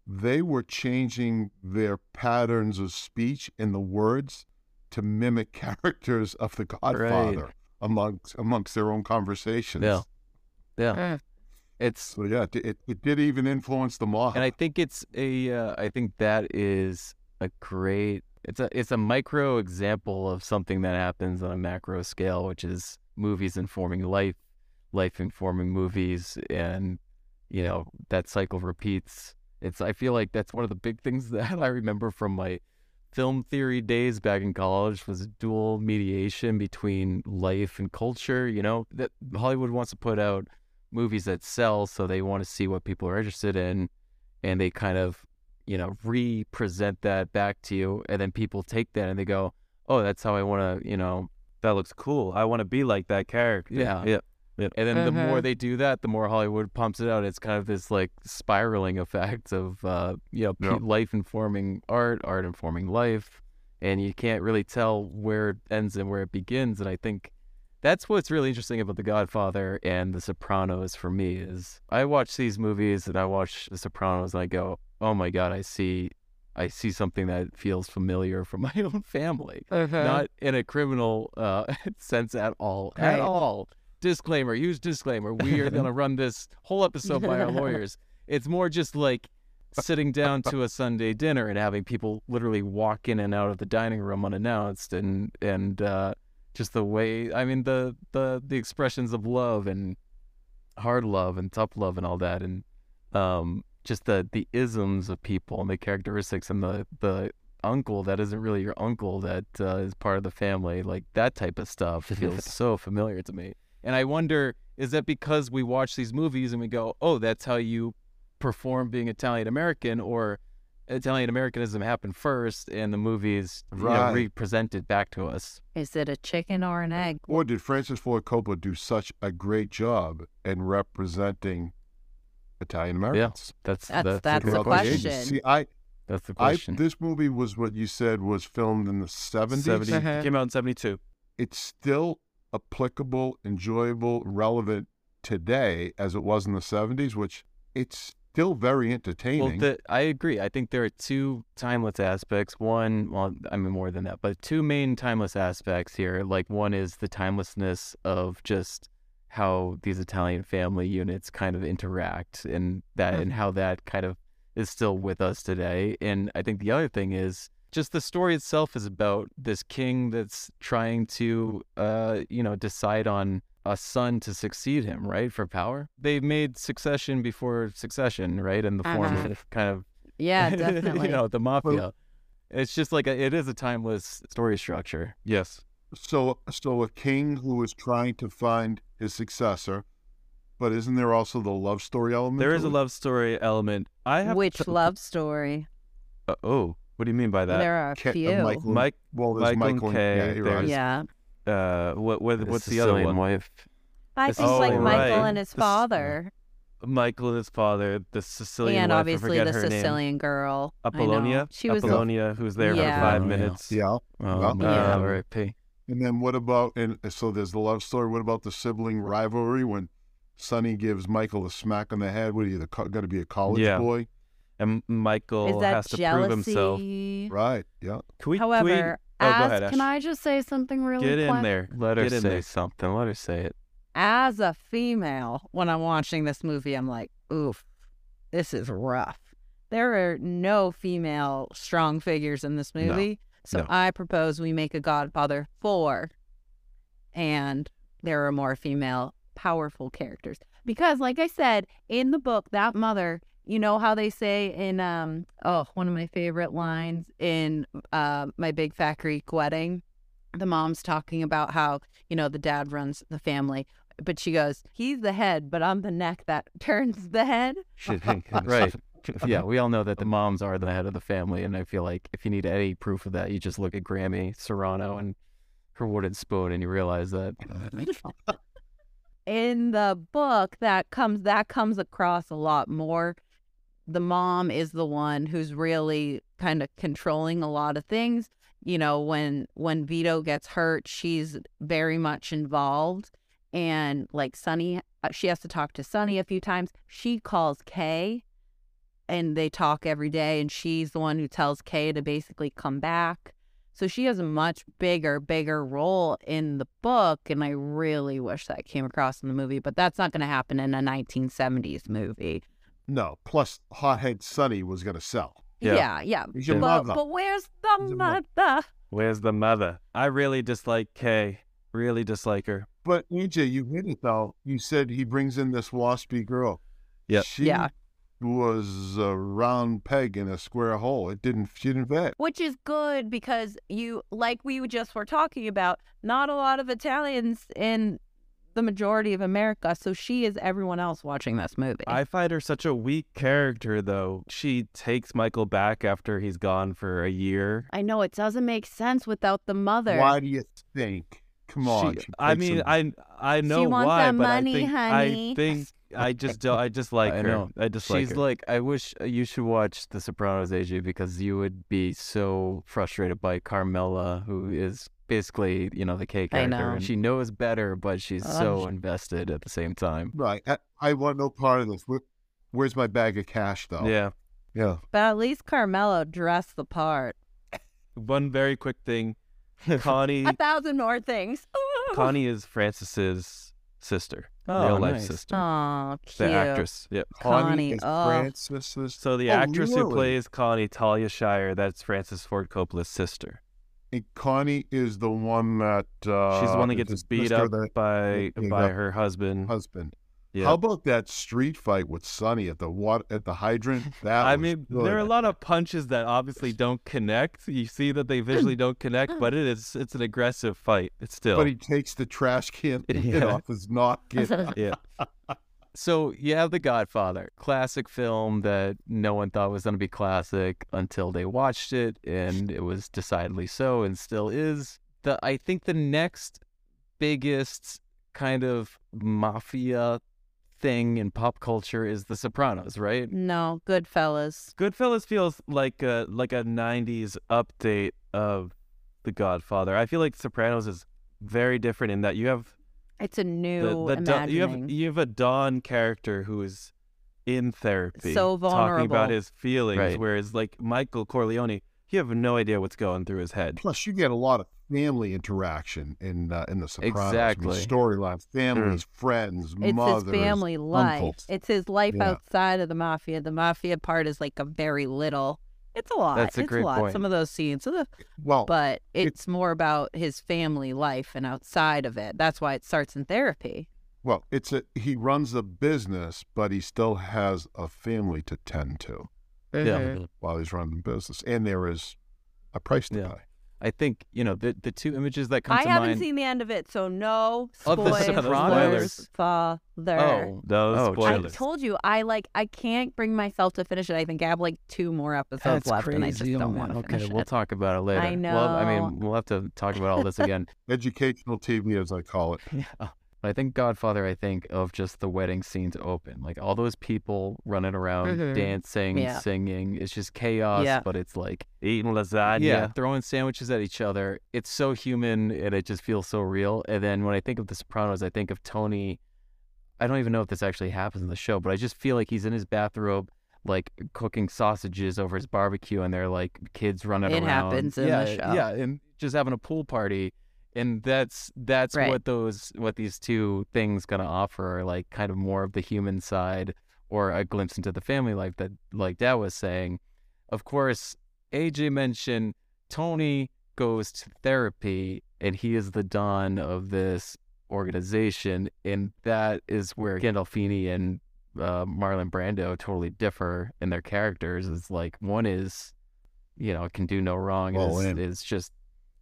they were changing their patterns of speech and the words to mimic (laughs) characters of The Godfather amongst amongst their own conversations.
Yeah. Yeah.
Mm.
It's
So yeah, it, it, it did even influence the mob.
and I think it's a uh, I think that is a great it's a it's a micro example of something that happens on a macro scale, which is movies informing life, life informing movies, and you know that cycle repeats. It's I feel like that's one of the big things (laughs) that I remember from my film theory days back in college was dual mediation between life and culture. You know that Hollywood wants to put out movies that sell, so they want to see what people are interested in, and they kind of you know re-present that back to you, and then people take that and they go, "Oh, that's how I want to," you know.
That looks cool. I want to be like that character.
Yeah.
Yeah.
And then the more
Mhm.
they do that, the more Hollywood pumps it out. It's kind of this like spiraling effect of uh, you know,
Yeah.
life informing art, art informing life, and you can't really tell where it ends and where it begins. And I think that's what's really interesting about The Godfather and The Sopranos for me is I watch these movies and I watch The Sopranos and I go, oh my god, I see, I see something that feels familiar from (laughs) my own family not in a criminal uh, (laughs) sense at all. At all. Disclaimer, huge disclaimer. We are going to run this whole episode by our (laughs) lawyers. It's more just like sitting down to a Sunday dinner and having people literally walk in and out of the dining room unannounced and and uh, just the way I mean the the the expressions of love and hard love and tough love and all that and um just the the isms of people and the characteristics and the the uncle that isn't really your uncle that uh, is part of the family like that type of stuff (laughs) feels so familiar to me. And i wonder is that because we watch these movies and we go oh that's how you perform being italian american or italian americanism happened first and the movies you know,
Right.
represent it back to us
Is it a chicken or an egg?
Or did Francis Ford Coppola do such a great job in representing Italian Americans?
that's
That's-
that's,
that's
the
the
throughout the
question.
See, I,
that's the
I,
question
this movie was what you said was filmed in the 70s.
70
Uh-huh.
came out in 72.
It's still applicable, enjoyable, relevant today as it was in the 70s, which it's still very
Well,
entertaining.
the, I agree. I think there are two timeless aspects. One, well, I mean more than that, but two main timeless aspects here. Like one is the timelessness of just how these Italian family units kind of interact, and that, and how that kind of is still with us today. And I think the other thing is just the story itself is about this king that's trying to, uh, you know, decide on a son to succeed him, right, for power. They made succession before succession, right, in the form
Uh-huh.
of kind of
Yeah, (laughs) definitely.
you know, the mafia. It's just like a, it is a timeless story structure.
Yes.
so, so a king who is trying to find his successor, but isn't there also the love story element?
There is to
a
love story element. I have
Which
to-
love story?
Uh, oh, what do you mean by that?
there are a
Ca- uh,
few.
Michael-
Mike,
Well, there's
Michael
Michael,
and
and-
Kay,
yeah, right.
yeah.
Uh, what, what what's the other one?
wife?
I
This
think
is
like
so
Michael
right.
and his
This-
father.
Michael and his father, the Sicilian
and
wife,
obviously the
her name.
Sicilian girl. I know.
Apollonia.
She was
Apollonia, who's there
Yeah.
for five
Oh, yeah.
minutes.
Yeah.
Oh,
Well,
man,
Yeah.
R.I.P.
And then what about and so there's the love story. What about the sibling rivalry when Sonny gives Michael a smack on the head? What are you, the got to be a college
Yeah.
boy?
And Michael
Is that
has to prove himself.
Right. Yeah.
Can we, can we-
However,
oh, go ahead, Ash.
Can I just say something really
Get in
quick?
there.
Let her
Get in
say
there.
something. Let her say it.
as a female, when I'm watching this movie, I'm like, oof, this is rough. There are no female strong figures in this
No,
movie. So
no.
I propose we make a Godfather 4 and there are more female powerful characters. Because like I said, in the book, that mother, you know how they say in um oh, one of my favorite lines in uh, my big fat Greek wedding, the mom's talking about how, you know, the dad runs the family. But she goes, He's the head, but I'm the neck that (laughs) turns the head. (laughs)
Right. yeah, (laughs) we all know that the moms are the head of the family, and I feel like if you need any proof of that, you just look at Grammy Serrano and her wooden spoon, and you realize that.
in the book that comes that comes across a lot more the mom is the one who's really kind of controlling a lot of things you know, when when Vito gets hurt, she's very much involved. And like Sonny, uh, she has to talk to Sonny a few times. She calls Kay and they talk every day. And she's the one who tells Kay to basically come back. So she has a much bigger, bigger role in the book. And I really wish that came across in the movie, but that's not going to happen in a 1970s movie.
No. Plus, Hothead Sonny was going to sell.
Yeah.
Yeah, yeah.
He's your
But,
mother.
but where's the
He's
mother?
Where's the mother? I really dislike Kay. Really dislike her.
But AJ, you hit it though. You said he brings in this waspy girl.
Yep.
She
Yeah.
was a round peg in a square hole. It didn't. She didn't fit.
Which is good because you, like we just were talking about, not a lot of Italians in the majority of America. So she is everyone else watching this movie.
I find her such a weak character, though. She takes Michael back after he's gone for a year.
I know it doesn't make sense without the mother.
Why do you think? Come on.
She-
she
I mean,
him-
I I know
wants
why,
the
but
money,
I think
honey.
I think I just don't. I just like
I
her.
know.
I just like
She's
her.
like, I wish uh, you should watch The Sopranos, AJ, because you would be so frustrated by Carmela, who is basically, you know, the Kay
I
character.
know.
And she knows better, but she's so invested at the same time.
right. I, I want no part of this. Where, where's my bag of cash though?
yeah.
Yeah.
But at least Carmela dressed the part.
One very quick thing, (laughs) Connie.
A thousand more things. (laughs)
Connie is Francis's sister,
Oh,
real life
nice.
sister,
Oh,
the actress. Yep.
Connie,
is
oh.
Francis's.
So the
Oh,
actress who plays Connie, Talia Shire, that's Francis Ford Coppola's sister.
And Connie is the one that. Uh,
She's the one that gets beat up
that-
by by her husband.
husband.
Yeah.
How about that street fight with Sonny at the water at the hydrant? (laughs) That
I mean,
good.
there are a lot of punches that obviously don't connect. You see that they visually don't connect, but it is it's an aggressive fight. It's still
But he takes the trash can (laughs)
Yeah.
off his noggin. (laughs)
yeah.
So you have The Godfather, classic film that no one thought was going to be classic until they watched it, and it was decidedly so, and still is. The I think the next biggest kind of mafia thing in pop culture is The Sopranos, right?
No, Goodfellas.
Goodfellas feels like a like a '90s update of The Godfather. I feel like Sopranos is very different in that you have
It's a
the,
new
the Don- you have
imagining.
you have a Don character who is in therapy,
So vulnerable, talking
about his feelings,
Right.
whereas like Michael Corleone, you have no idea what's going through his head.
Plus, you get a lot of family interaction in uh, in the Sopranos.
Exactly.
Storylines, families, friends,
It's
mothers,
his family life.
uncles.
It's his life
Yeah.
outside of the mafia. The mafia part is like a very little. It's a lot.
That's a
it's
great
a lot.
point.
Some of those scenes, so the-
Well,
but it's more about his family life and outside of it. That's why it starts in therapy.
well, it's a he runs a business, but he still has a family to tend to
Mm-hmm.
Yeah.
while he's running the business, and there is a price to
Yeah.
pay.
I think you know the the two images that come
I
to
haven't
mind.
seen the end of it, so no
Of The
spoilers.
Sopranos?
Father.
oh,
No
oh,
I told you I like I can't bring myself to finish it. I think I have like two more episodes
That's
left, and I just
Oh,
don't
man.
want to
Okay,
finish
we'll
it.
talk about it later.
I
Well, I mean, we'll have to talk about all this again. (laughs)
Educational TV, as I call it. (laughs)
Yeah. But I think Godfather, I think of just the wedding scenes open. Like all those people running around,
Mhm.
dancing,
Yeah.
singing. It's just chaos,
Yeah.
but it's like,
Eating lasagna.
yeah, throwing sandwiches at each other. It's so human and it just feels so real. And then when I think of The Sopranos, I think of Tony. I don't even know if this actually happens in the show, but I just feel like he's in his bathrobe, like cooking sausages over his barbecue, and they're like kids running
It
around.
happens in the show.
Yeah, and just having a pool party and that's that's
Right.
what those what these two things gonna offer are like kind of more of the human side or a glimpse into the family life that like dad was saying of course aj mentioned tony goes to therapy and he is the don of this organization and that is where gandolfini and uh, marlon brando totally differ in their characters is like one is you know can do no wrong
All
is, is just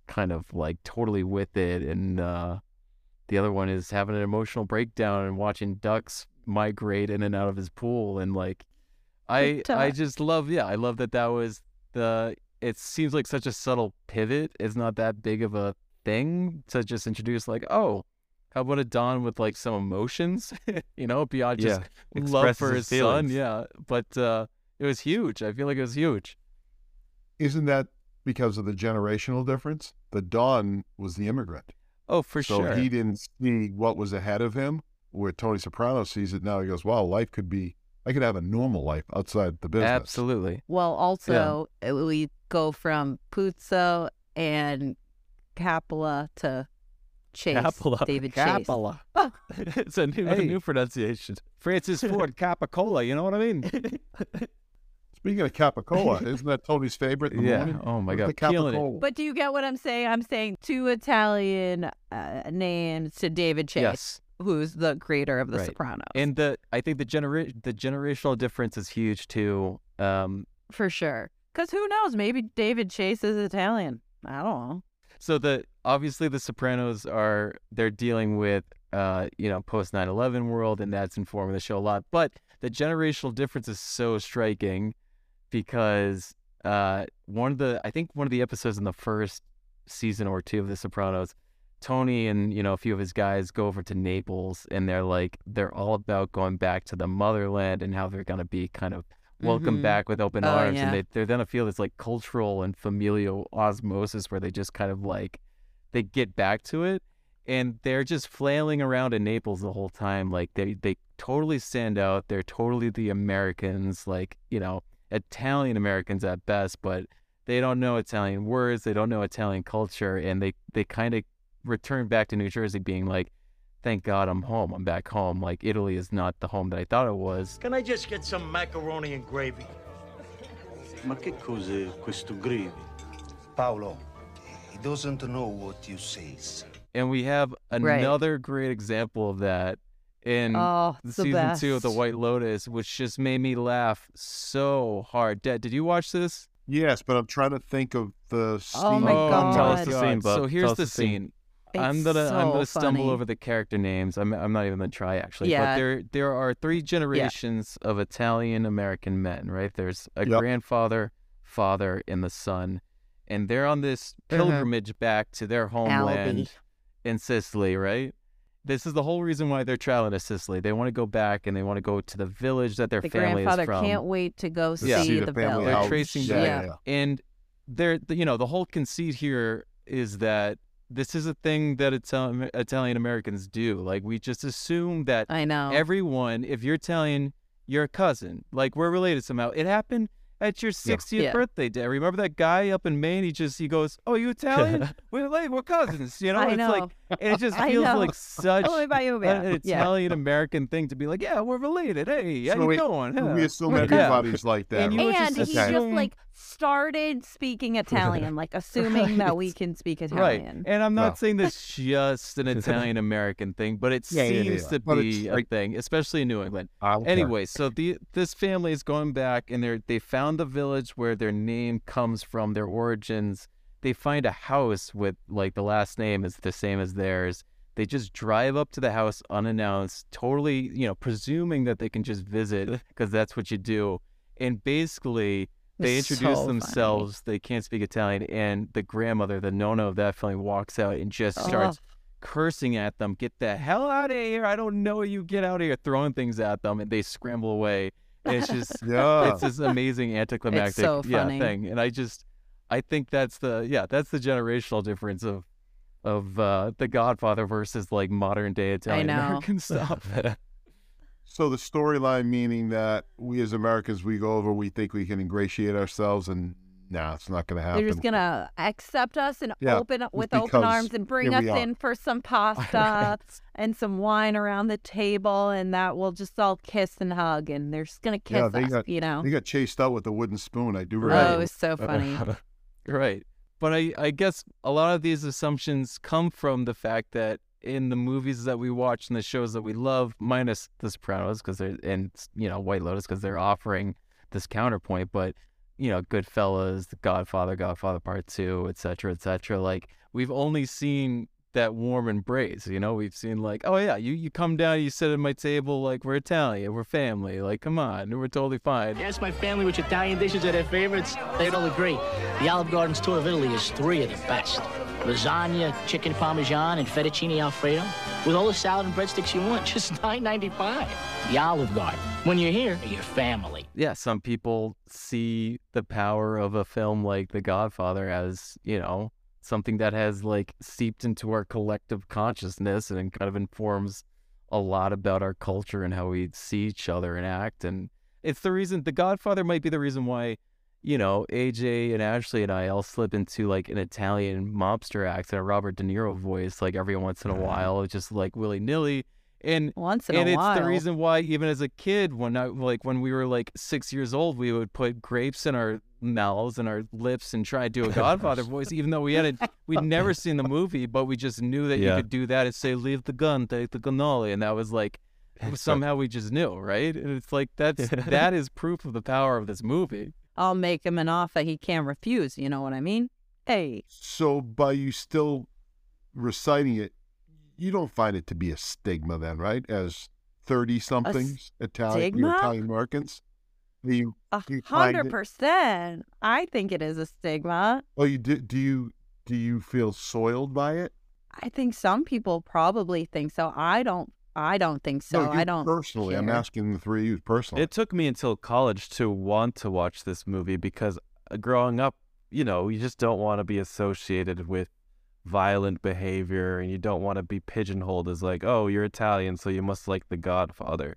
kind of like totally with it and uh the other one is having an emotional breakdown and watching ducks migrate in and out of his pool and like i i just love yeah i love that that was the it seems like such a subtle pivot. It's not that big of a thing to just introduce like oh how about a don with like some emotions? (laughs) You know beyond just
Yeah,
love
expresses
for
his
his, son yeah but uh it was huge. I feel like it was huge.
Isn't that because of the generational difference. The Don was the immigrant.
Oh, for
so
sure.
So he didn't see what was ahead of him, where Tony Soprano sees it now. He goes, wow, life could be, I could have a normal life outside the business.
Absolutely.
Well, also uh, we go from Puzo and Capola to Chase.
Capola.
David Chase.
Capola. (laughs)
it's a new, a new pronunciation.
Francis Ford Capicola, you know what I mean? (laughs)
Speaking of Capicola, isn't that Tony's favorite in the (laughs)
yeah.
morning?
Oh my God.
the
Killing it.
But do you get what I'm saying? I'm saying two Italian uh, names to David Chase,
Yes.
who's the creator of The
Right.
Sopranos.
And the I think the genera- the generational difference is huge too. Um,
for sure. Because who knows? Maybe David Chase is Italian. I don't know.
so the obviously the Sopranos are they're dealing with uh you know post 9/11 world and that's informing the show a lot. But the generational difference is so striking because uh one of the I think one of the episodes in the first season or two of the Sopranos Tony and you know a few of his guys go over to Naples and they're like they're all about going back to the motherland and how they're going to be kind of welcome
Mhm.
back with open
Oh,
arms
yeah.
and they they're going to feel this like cultural and familial osmosis where they just kind of like they get back to it and they're just flailing around in Naples the whole time like they they totally stand out they're totally the Americans like you know Italian Americans at best but they don't know Italian words they don't know Italian culture and they they kind of return back to New Jersey being like thank God I'm home I'm back home like Italy is not the home that I thought it was
Can I just get some macaroni and gravy?
Ma che cos'è questo gravy?
Paolo, he doesn't know what you say.
and we have
Right.
another great example of that in
Oh,
the
it's the
season two of The. White Lotus, which just made me laugh so hard. Dad, did you watch this?
Yes, but I'm trying to think of the scene.
Oh my God.
Tell us the scene, bub.
So here's the
the scene.
scene. I'm gonna I'm gonna stumble
funny.
over the character names. I'm I'm not even gonna try actually.
Yeah.
But there there are three generations of Italian American men, right? There's a
Yep.
grandfather, father, and the son. And they're on this
Mm-hmm.
pilgrimage back to their homeland
Albie.
in Sicily, right? This is the whole reason why they're traveling to Sicily. They want to go back and they want to go to the village that their
The
family
grandfather
is from.
can't wait to go
Yeah.
see,
See
the,
the family
village.
They're
house.
tracing
Yeah,
back.
yeah, yeah.
And they're, you know, the whole conceit here is that this is a thing that Ital- Italian Americans do. Like, we just assume that
I know.
everyone, if you're Italian, you're a cousin. Like, we're related somehow. It happened at your 60th
Yeah.
birthday day. Remember that guy up in Maine? He just, he goes, Oh, you Italian? (laughs) we're, like, we're cousins. You know?
I
it's
know.
like, and it just feels like such
Oh, by you,
an
man. Yeah.
Italian American thing to be like, Yeah, we're related. Hey, how
So
you
we-
doing?
We
Yeah.
assume
We're-
everybody's like that.
And
right?
And
just
he just like started speaking (laughs) Italian, like assuming that we can speak (laughs)
Right.
Italian.
And I'm not
No.
saying this just an (laughs) Italian American thing, but it
Yeah, yeah,
seems
yeah.
to
But
be a
like-
thing, especially in New England.
I don't care.
Anyway, so the this family is going back and they're they found the village where their name comes from, their origins. They find a house with like the last name is the same as theirs. They just drive up to the house unannounced, totally, you know, presuming that they can just visit because that's what you do. And basically, they
It's
introduce
so funny.
themselves. They can't speak Italian, and the grandmother, the nonna of that family, walks out and just starts cursing at them. Get the hell out of here! I don't know you. Get out of here! Throwing things at them, and they scramble away. And it's just, (laughs)
Yeah.
it's this amazing anticlimactic,
so
yeah, thing. And I just, I think that's the, yeah, that's the generational difference of, of uh, the Godfather versus like modern day Italian (laughs)
know.
American stuff. (laughs)
So the storyline meaning that we as Americans, we go over, we think we can ingratiate ourselves, and nah, it's not going to happen.
They're just gonna accept us and
Yeah,
open up with open arms and bring us
are.
in for some (laughs) pasta and some wine around the table, and that we'll just all kiss and hug, and they're just gonna kiss
yeah, they
us,
got
you know.
they got chased out with a wooden spoon. I do remember.
Oh, it was so funny.
Right. But I, I guess a lot of these assumptions come from the fact that in the movies that we watch and the shows that we love, minus The Sopranos, because they're and you know White Lotus, because they're offering this counterpoint. But you know, Goodfellas, The Godfather, Godfather Part Two, et cetera, et cetera. Like we've only seen that warm embrace. You know, we've seen like, oh yeah, you you come down, you sit at my table, like we're Italian, we're family. Like come on, we're totally fine.
Yes, my family which Italian dishes are their favorites. They'd all agree. The Olive Garden's tour of Italy is three of the best. Lasagna, chicken parmesan, and fettuccine alfredo. with all the salad and breadsticks you want, (laughs) just $9.95. The Olive Garden. When you're here, you're family.
yeah, some people see the power of a film like The Godfather as, you know, something that has like seeped into our collective consciousness and kind of informs a lot about our culture and how we see each other and act. And it's the reason The Godfather might be the reason why, you know, AJ and Ashley and I all slip into like an Italian mobster accent, a Robert De Niro voice, like every once in a mm-hmm. while, just like willy nilly. And
Once in
and
a
it's
while.
the reason why even as a kid when I like when we were like six years old we would put grapes in our mouths and our lips and try to do a (laughs) Godfather voice even though we hadn't we'd (laughs) never seen the movie but we just knew that
Yeah.
you could do that and say leave the gun take the cannoli and that was like somehow we just knew right and it's like that's (laughs) that is proof of the power of this movie
I'll make him an offer he can't refuse. You know what I mean? Hey,
So by you still reciting it, you don't find it to be a stigma then, right? As thirty somethings Italian
stigma?
Italian Americans. You
a hundred percent. I think it is a stigma.
Oh, you do, do you do you feel soiled by it?
I think some people probably think so. I don't. I don't think so.
no, you
I don't.
personally. I'm asking the three of you personally.
It took me until college to want to watch this movie because uh, growing up, you know, you just don't want to be associated with violent behavior and you don't want to be pigeonholed as like, oh, you're Italian, so you must like The Godfather.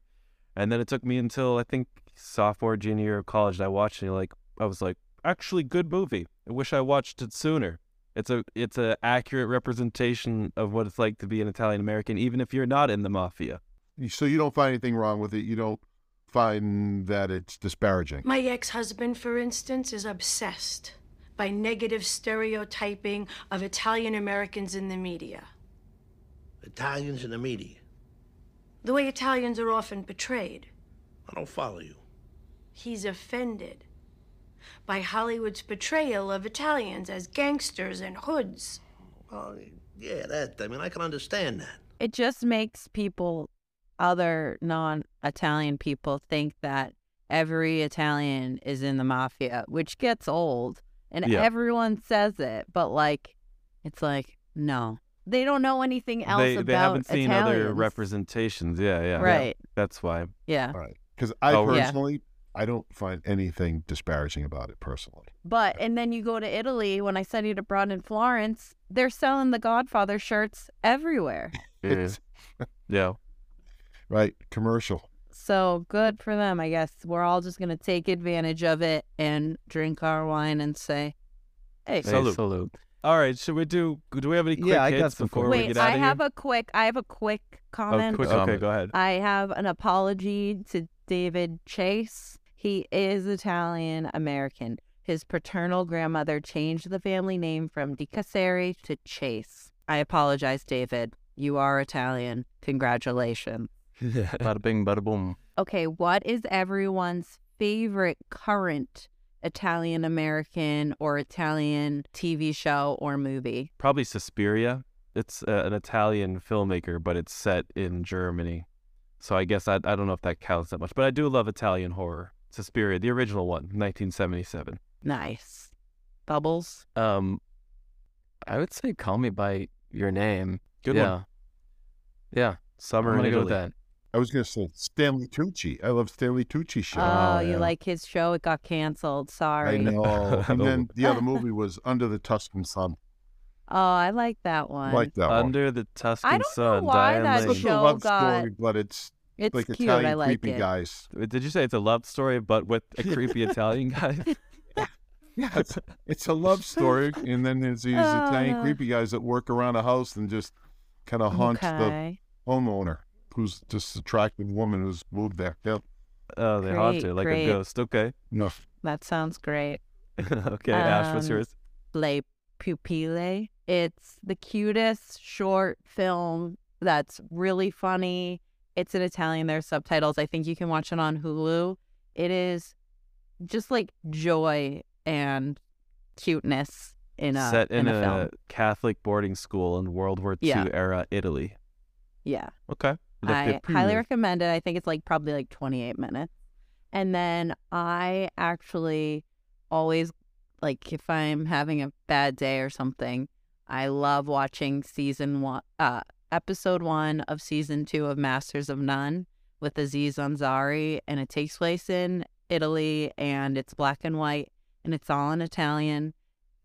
And then it took me until I think sophomore, junior year of college that I watched it. and, Like, I was like, actually, good movie. I wish I watched it sooner. It's a it's a accurate representation of what it's like to be an Italian American, even if you're not in the mafia.
so you don't find anything wrong with it. You don't find that it's disparaging.
My ex husband, for instance, is obsessed by negative stereotyping of Italian Americans in the media.
Italians in the media.
The way Italians are often portrayed.
I don't follow you.
He's offended by Hollywood's portrayal of Italians as gangsters and hoods.
Well, yeah, that. I mean, I can understand that.
It just makes people, other non-Italian people, think that every Italian is in the mafia, which gets old, and
Yeah.
everyone says it. But like, it's like no, they don't know anything else
they
about
they haven't seen other representations. Yeah, yeah.
Right.
That's why.
Yeah.
Right. Because I
Oh, yeah.
personally, I don't find anything disparaging about it personally.
But and then you go to Italy. When I studied abroad in Florence, they're selling the Godfather shirts everywhere.
Yeah. (laughs)
It's-
yeah. (laughs)
Right. Commercial.
So good for them, I guess. We're all just gonna take advantage of it and drink our wine and say, "Hey,
Salute.
salute.
All right. Should we do? Do we have any quick
Yeah, I got some
before
quick
we
Wait,
get out
I
of
have
here?
a quick. I have a quick oh, comment.
oh, quick.
comment.
Okay, go ahead.
I have an apology to David Chase. He is Italian American. His paternal grandmother changed the family name from Di Casseri to Chase. I apologize, David. You are Italian. Congratulations. (laughs)
bada bing bada boom
Okay, what is everyone's favorite current Italian American or Italian TV show or movie?
Probably Suspiria. It's uh, an Italian filmmaker, but it's set in Germany. So I guess I I don't know if that counts that much, but I do love Italian horror. Suspiria, the original one, 1977.
Nice. Bubbles?
um i would say call me by your name
Good
yeah
one.
yeah
Summer
I'm
in
gonna go
Italy.
with that
I was going to say Stanley Tucci. I love Stanley Tucci show.
Oh, you
yeah.
like his show? It got canceled. Sorry.
I know. (laughs) and then the other (laughs) movie was Under the Tuscan Sun.
Oh, I like that one.
like that one.
Under the Tuscan Sun.
I don't know why
Diane
that
Lane.
like
show
a love
got-
story, but it's
it's
like
cute.
Italian
I like
creepy
it.
guys.
Did you say it's a love story, but with a (laughs) creepy Italian guy?
Yeah, it's, it's a love story, and then there's these Italian
Uh.
creepy guys that work around a house and just kind of haunt
Okay.
the homeowner, who's just attractive woman who's moved there. Yeah,
Oh, they haunt
Great,
her like
great.
a ghost. Okay.
no,
That sounds great. (laughs)
okay, Ash, what's
Um,
yours?
Le Pupille. It's the cutest short film that's really funny. It's in Italian. There's subtitles. I think you can watch it on Hulu. It is just like joy and cuteness in a
Set in,
in
a,
a, film.
Catholic boarding school in World War II
Yeah.
era Italy.
Yeah.
Okay.
I highly recommend it. I think it's like probably like 28 minutes. And then I actually always like if I'm having a bad day or something, I love watching season one, uh, episode one of season two of Masters of None with Aziz Ansari, and it takes place in Italy, and it's black and white, and it's all in Italian.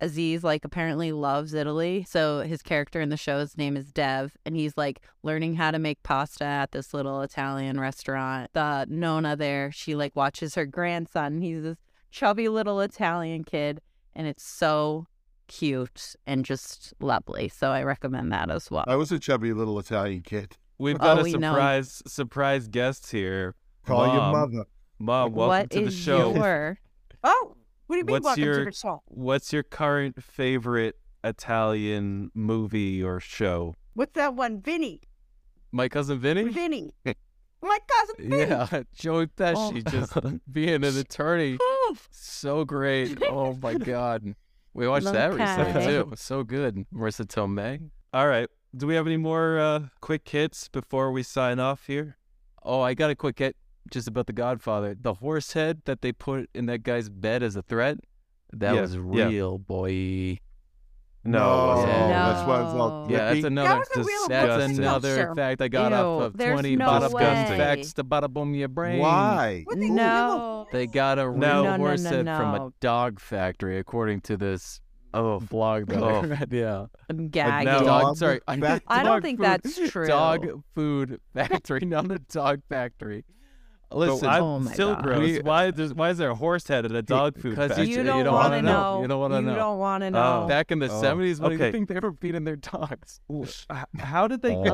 Aziz like apparently loves Italy, so his character in the show's name is Dev, and he's like learning how to make pasta at this little Italian restaurant. The Nona there, she like watches her grandson. He's this chubby little Italian kid, and it's so cute and just lovely. So I recommend that as well.
I was a chubby little Italian kid.
We've oh, got
Oh,
a
we know.
surprise surprise guest here.
Call your mother.
Mom, welcome
What
to the show.
your (laughs)
Oh, what do you mean?
What's
welcome
your
to the show.
What's your current favorite Italian movie or show?
What's that one, Vinny?
My cousin Vinny?
Vinny. (laughs) My cousin Vinny.
Yeah, Joey Pesci
Oh.
just (laughs) being an attorney. So great. Oh my (laughs) God. We watched that recently
Okay.
too. So good. Marisa Tomei.
All right. Do we have any more uh, quick hits before we sign off here?
Oh, I got a quick hit just about the Godfather. The horse head that they put in that guy's bed as a threat. That
Yeah,
was
yeah.
real, boy.
No,
No,
it wasn't.
That's why it's all
Yeah, that's
Yippee.
another.
was a real
that's another
monster.
fact I got
Ew,
off of twenty
no
bada boom
way.
facts to bada boom your brain.
Why?
What the
no?
They got a real
No.
No, no,
horse
no,
head from a dog factory, according to this
Oh,
blog that oh. I
Oh.
read. Yeah,
I'm gagging.
now-
dog.
Dog
Sorry, I,
I don't think
food-
that's true.
Dog food factory, not a dog factory. Listen,
I'm
Oh my
still
God.
gross.
We-
why, there's, why is there a horse head at a dog food
because
factory?
you
you
don't
don't
wanna know.
know.
You don't wanna know.
You don't want to
Oh.
know.
back in the
Oh,
seventies, what do you think they were feeding their dogs?
H- How did they?
Oh,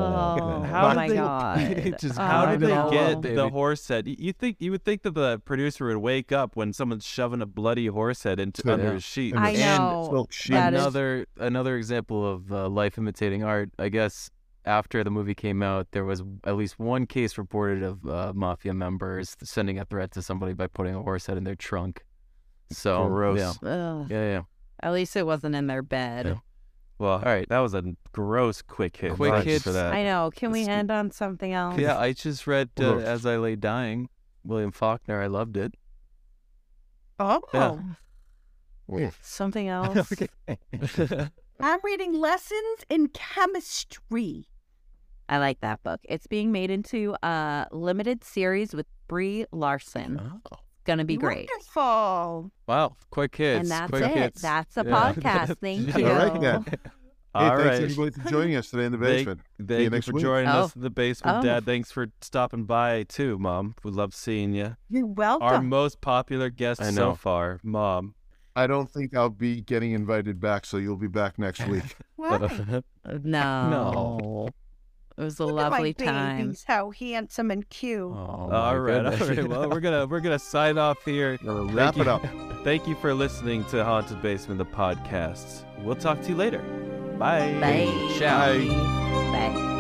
how
oh
did
my
they,
god. (laughs)
just
How
Oh,
did they
no.
get
baby.
the horse head? You think you would think that the producer would wake up when someone's shoving a bloody horse head into
Yeah.
under his sheet.
I
And
know.
silk sheet.
That is-
another another example of uh, life imitating art. I guess after the movie came out, there was at least one case reported of uh, mafia members sending a threat to somebody by putting a horse head in their trunk. So
Gross.
Yeah,
Ugh.
yeah, yeah.
At least it wasn't in their bed.
Yeah.
Well,
All right.
that was a gross quick hit.
Quick
Thanks
hits.
for that.
I know. Can we end on something else?
Yeah, I just read uh, As I Lay Dying, William Faulkner. I loved it.
Oh,
Yeah.
Something (laughs) else. (laughs)
I'm reading Lessons in Chemistry.
I like that book. It's being made into a limited series with Brie Larson.
Oh.
Gonna be great.
Wonderful.
Wow, quick hits.
And that's
quick
it.
hits.
That's a
Yeah. (laughs)
podcast. Thank
Yeah.
you. (laughs)
All right, then. Hey,
All
thanks
right.
everybody for joining us today in the basement. See
thank
you
you
next
for
week.
joining
Oh.
us in the basement,
Oh.
Dad. Thanks for stopping by too, Mom. We love seeing you.
You're welcome.
Our most popular guest so far, Mom.
I don't think I'll be getting invited back, so you'll be back next week. (laughs)
Why?
No.
No.
It was a
Look at my
lovely time.
babies, how handsome and cute.
Oh, oh
all
my
right, all
goodness.
right. Well, we're gonna we're gonna sign off here. (laughs)
Wrap
Thank
it
you-
up. (laughs)
Thank you for listening to Haunted Basement, the podcast. We'll talk to you later. Bye.
Bye.
Ciao.
Bye.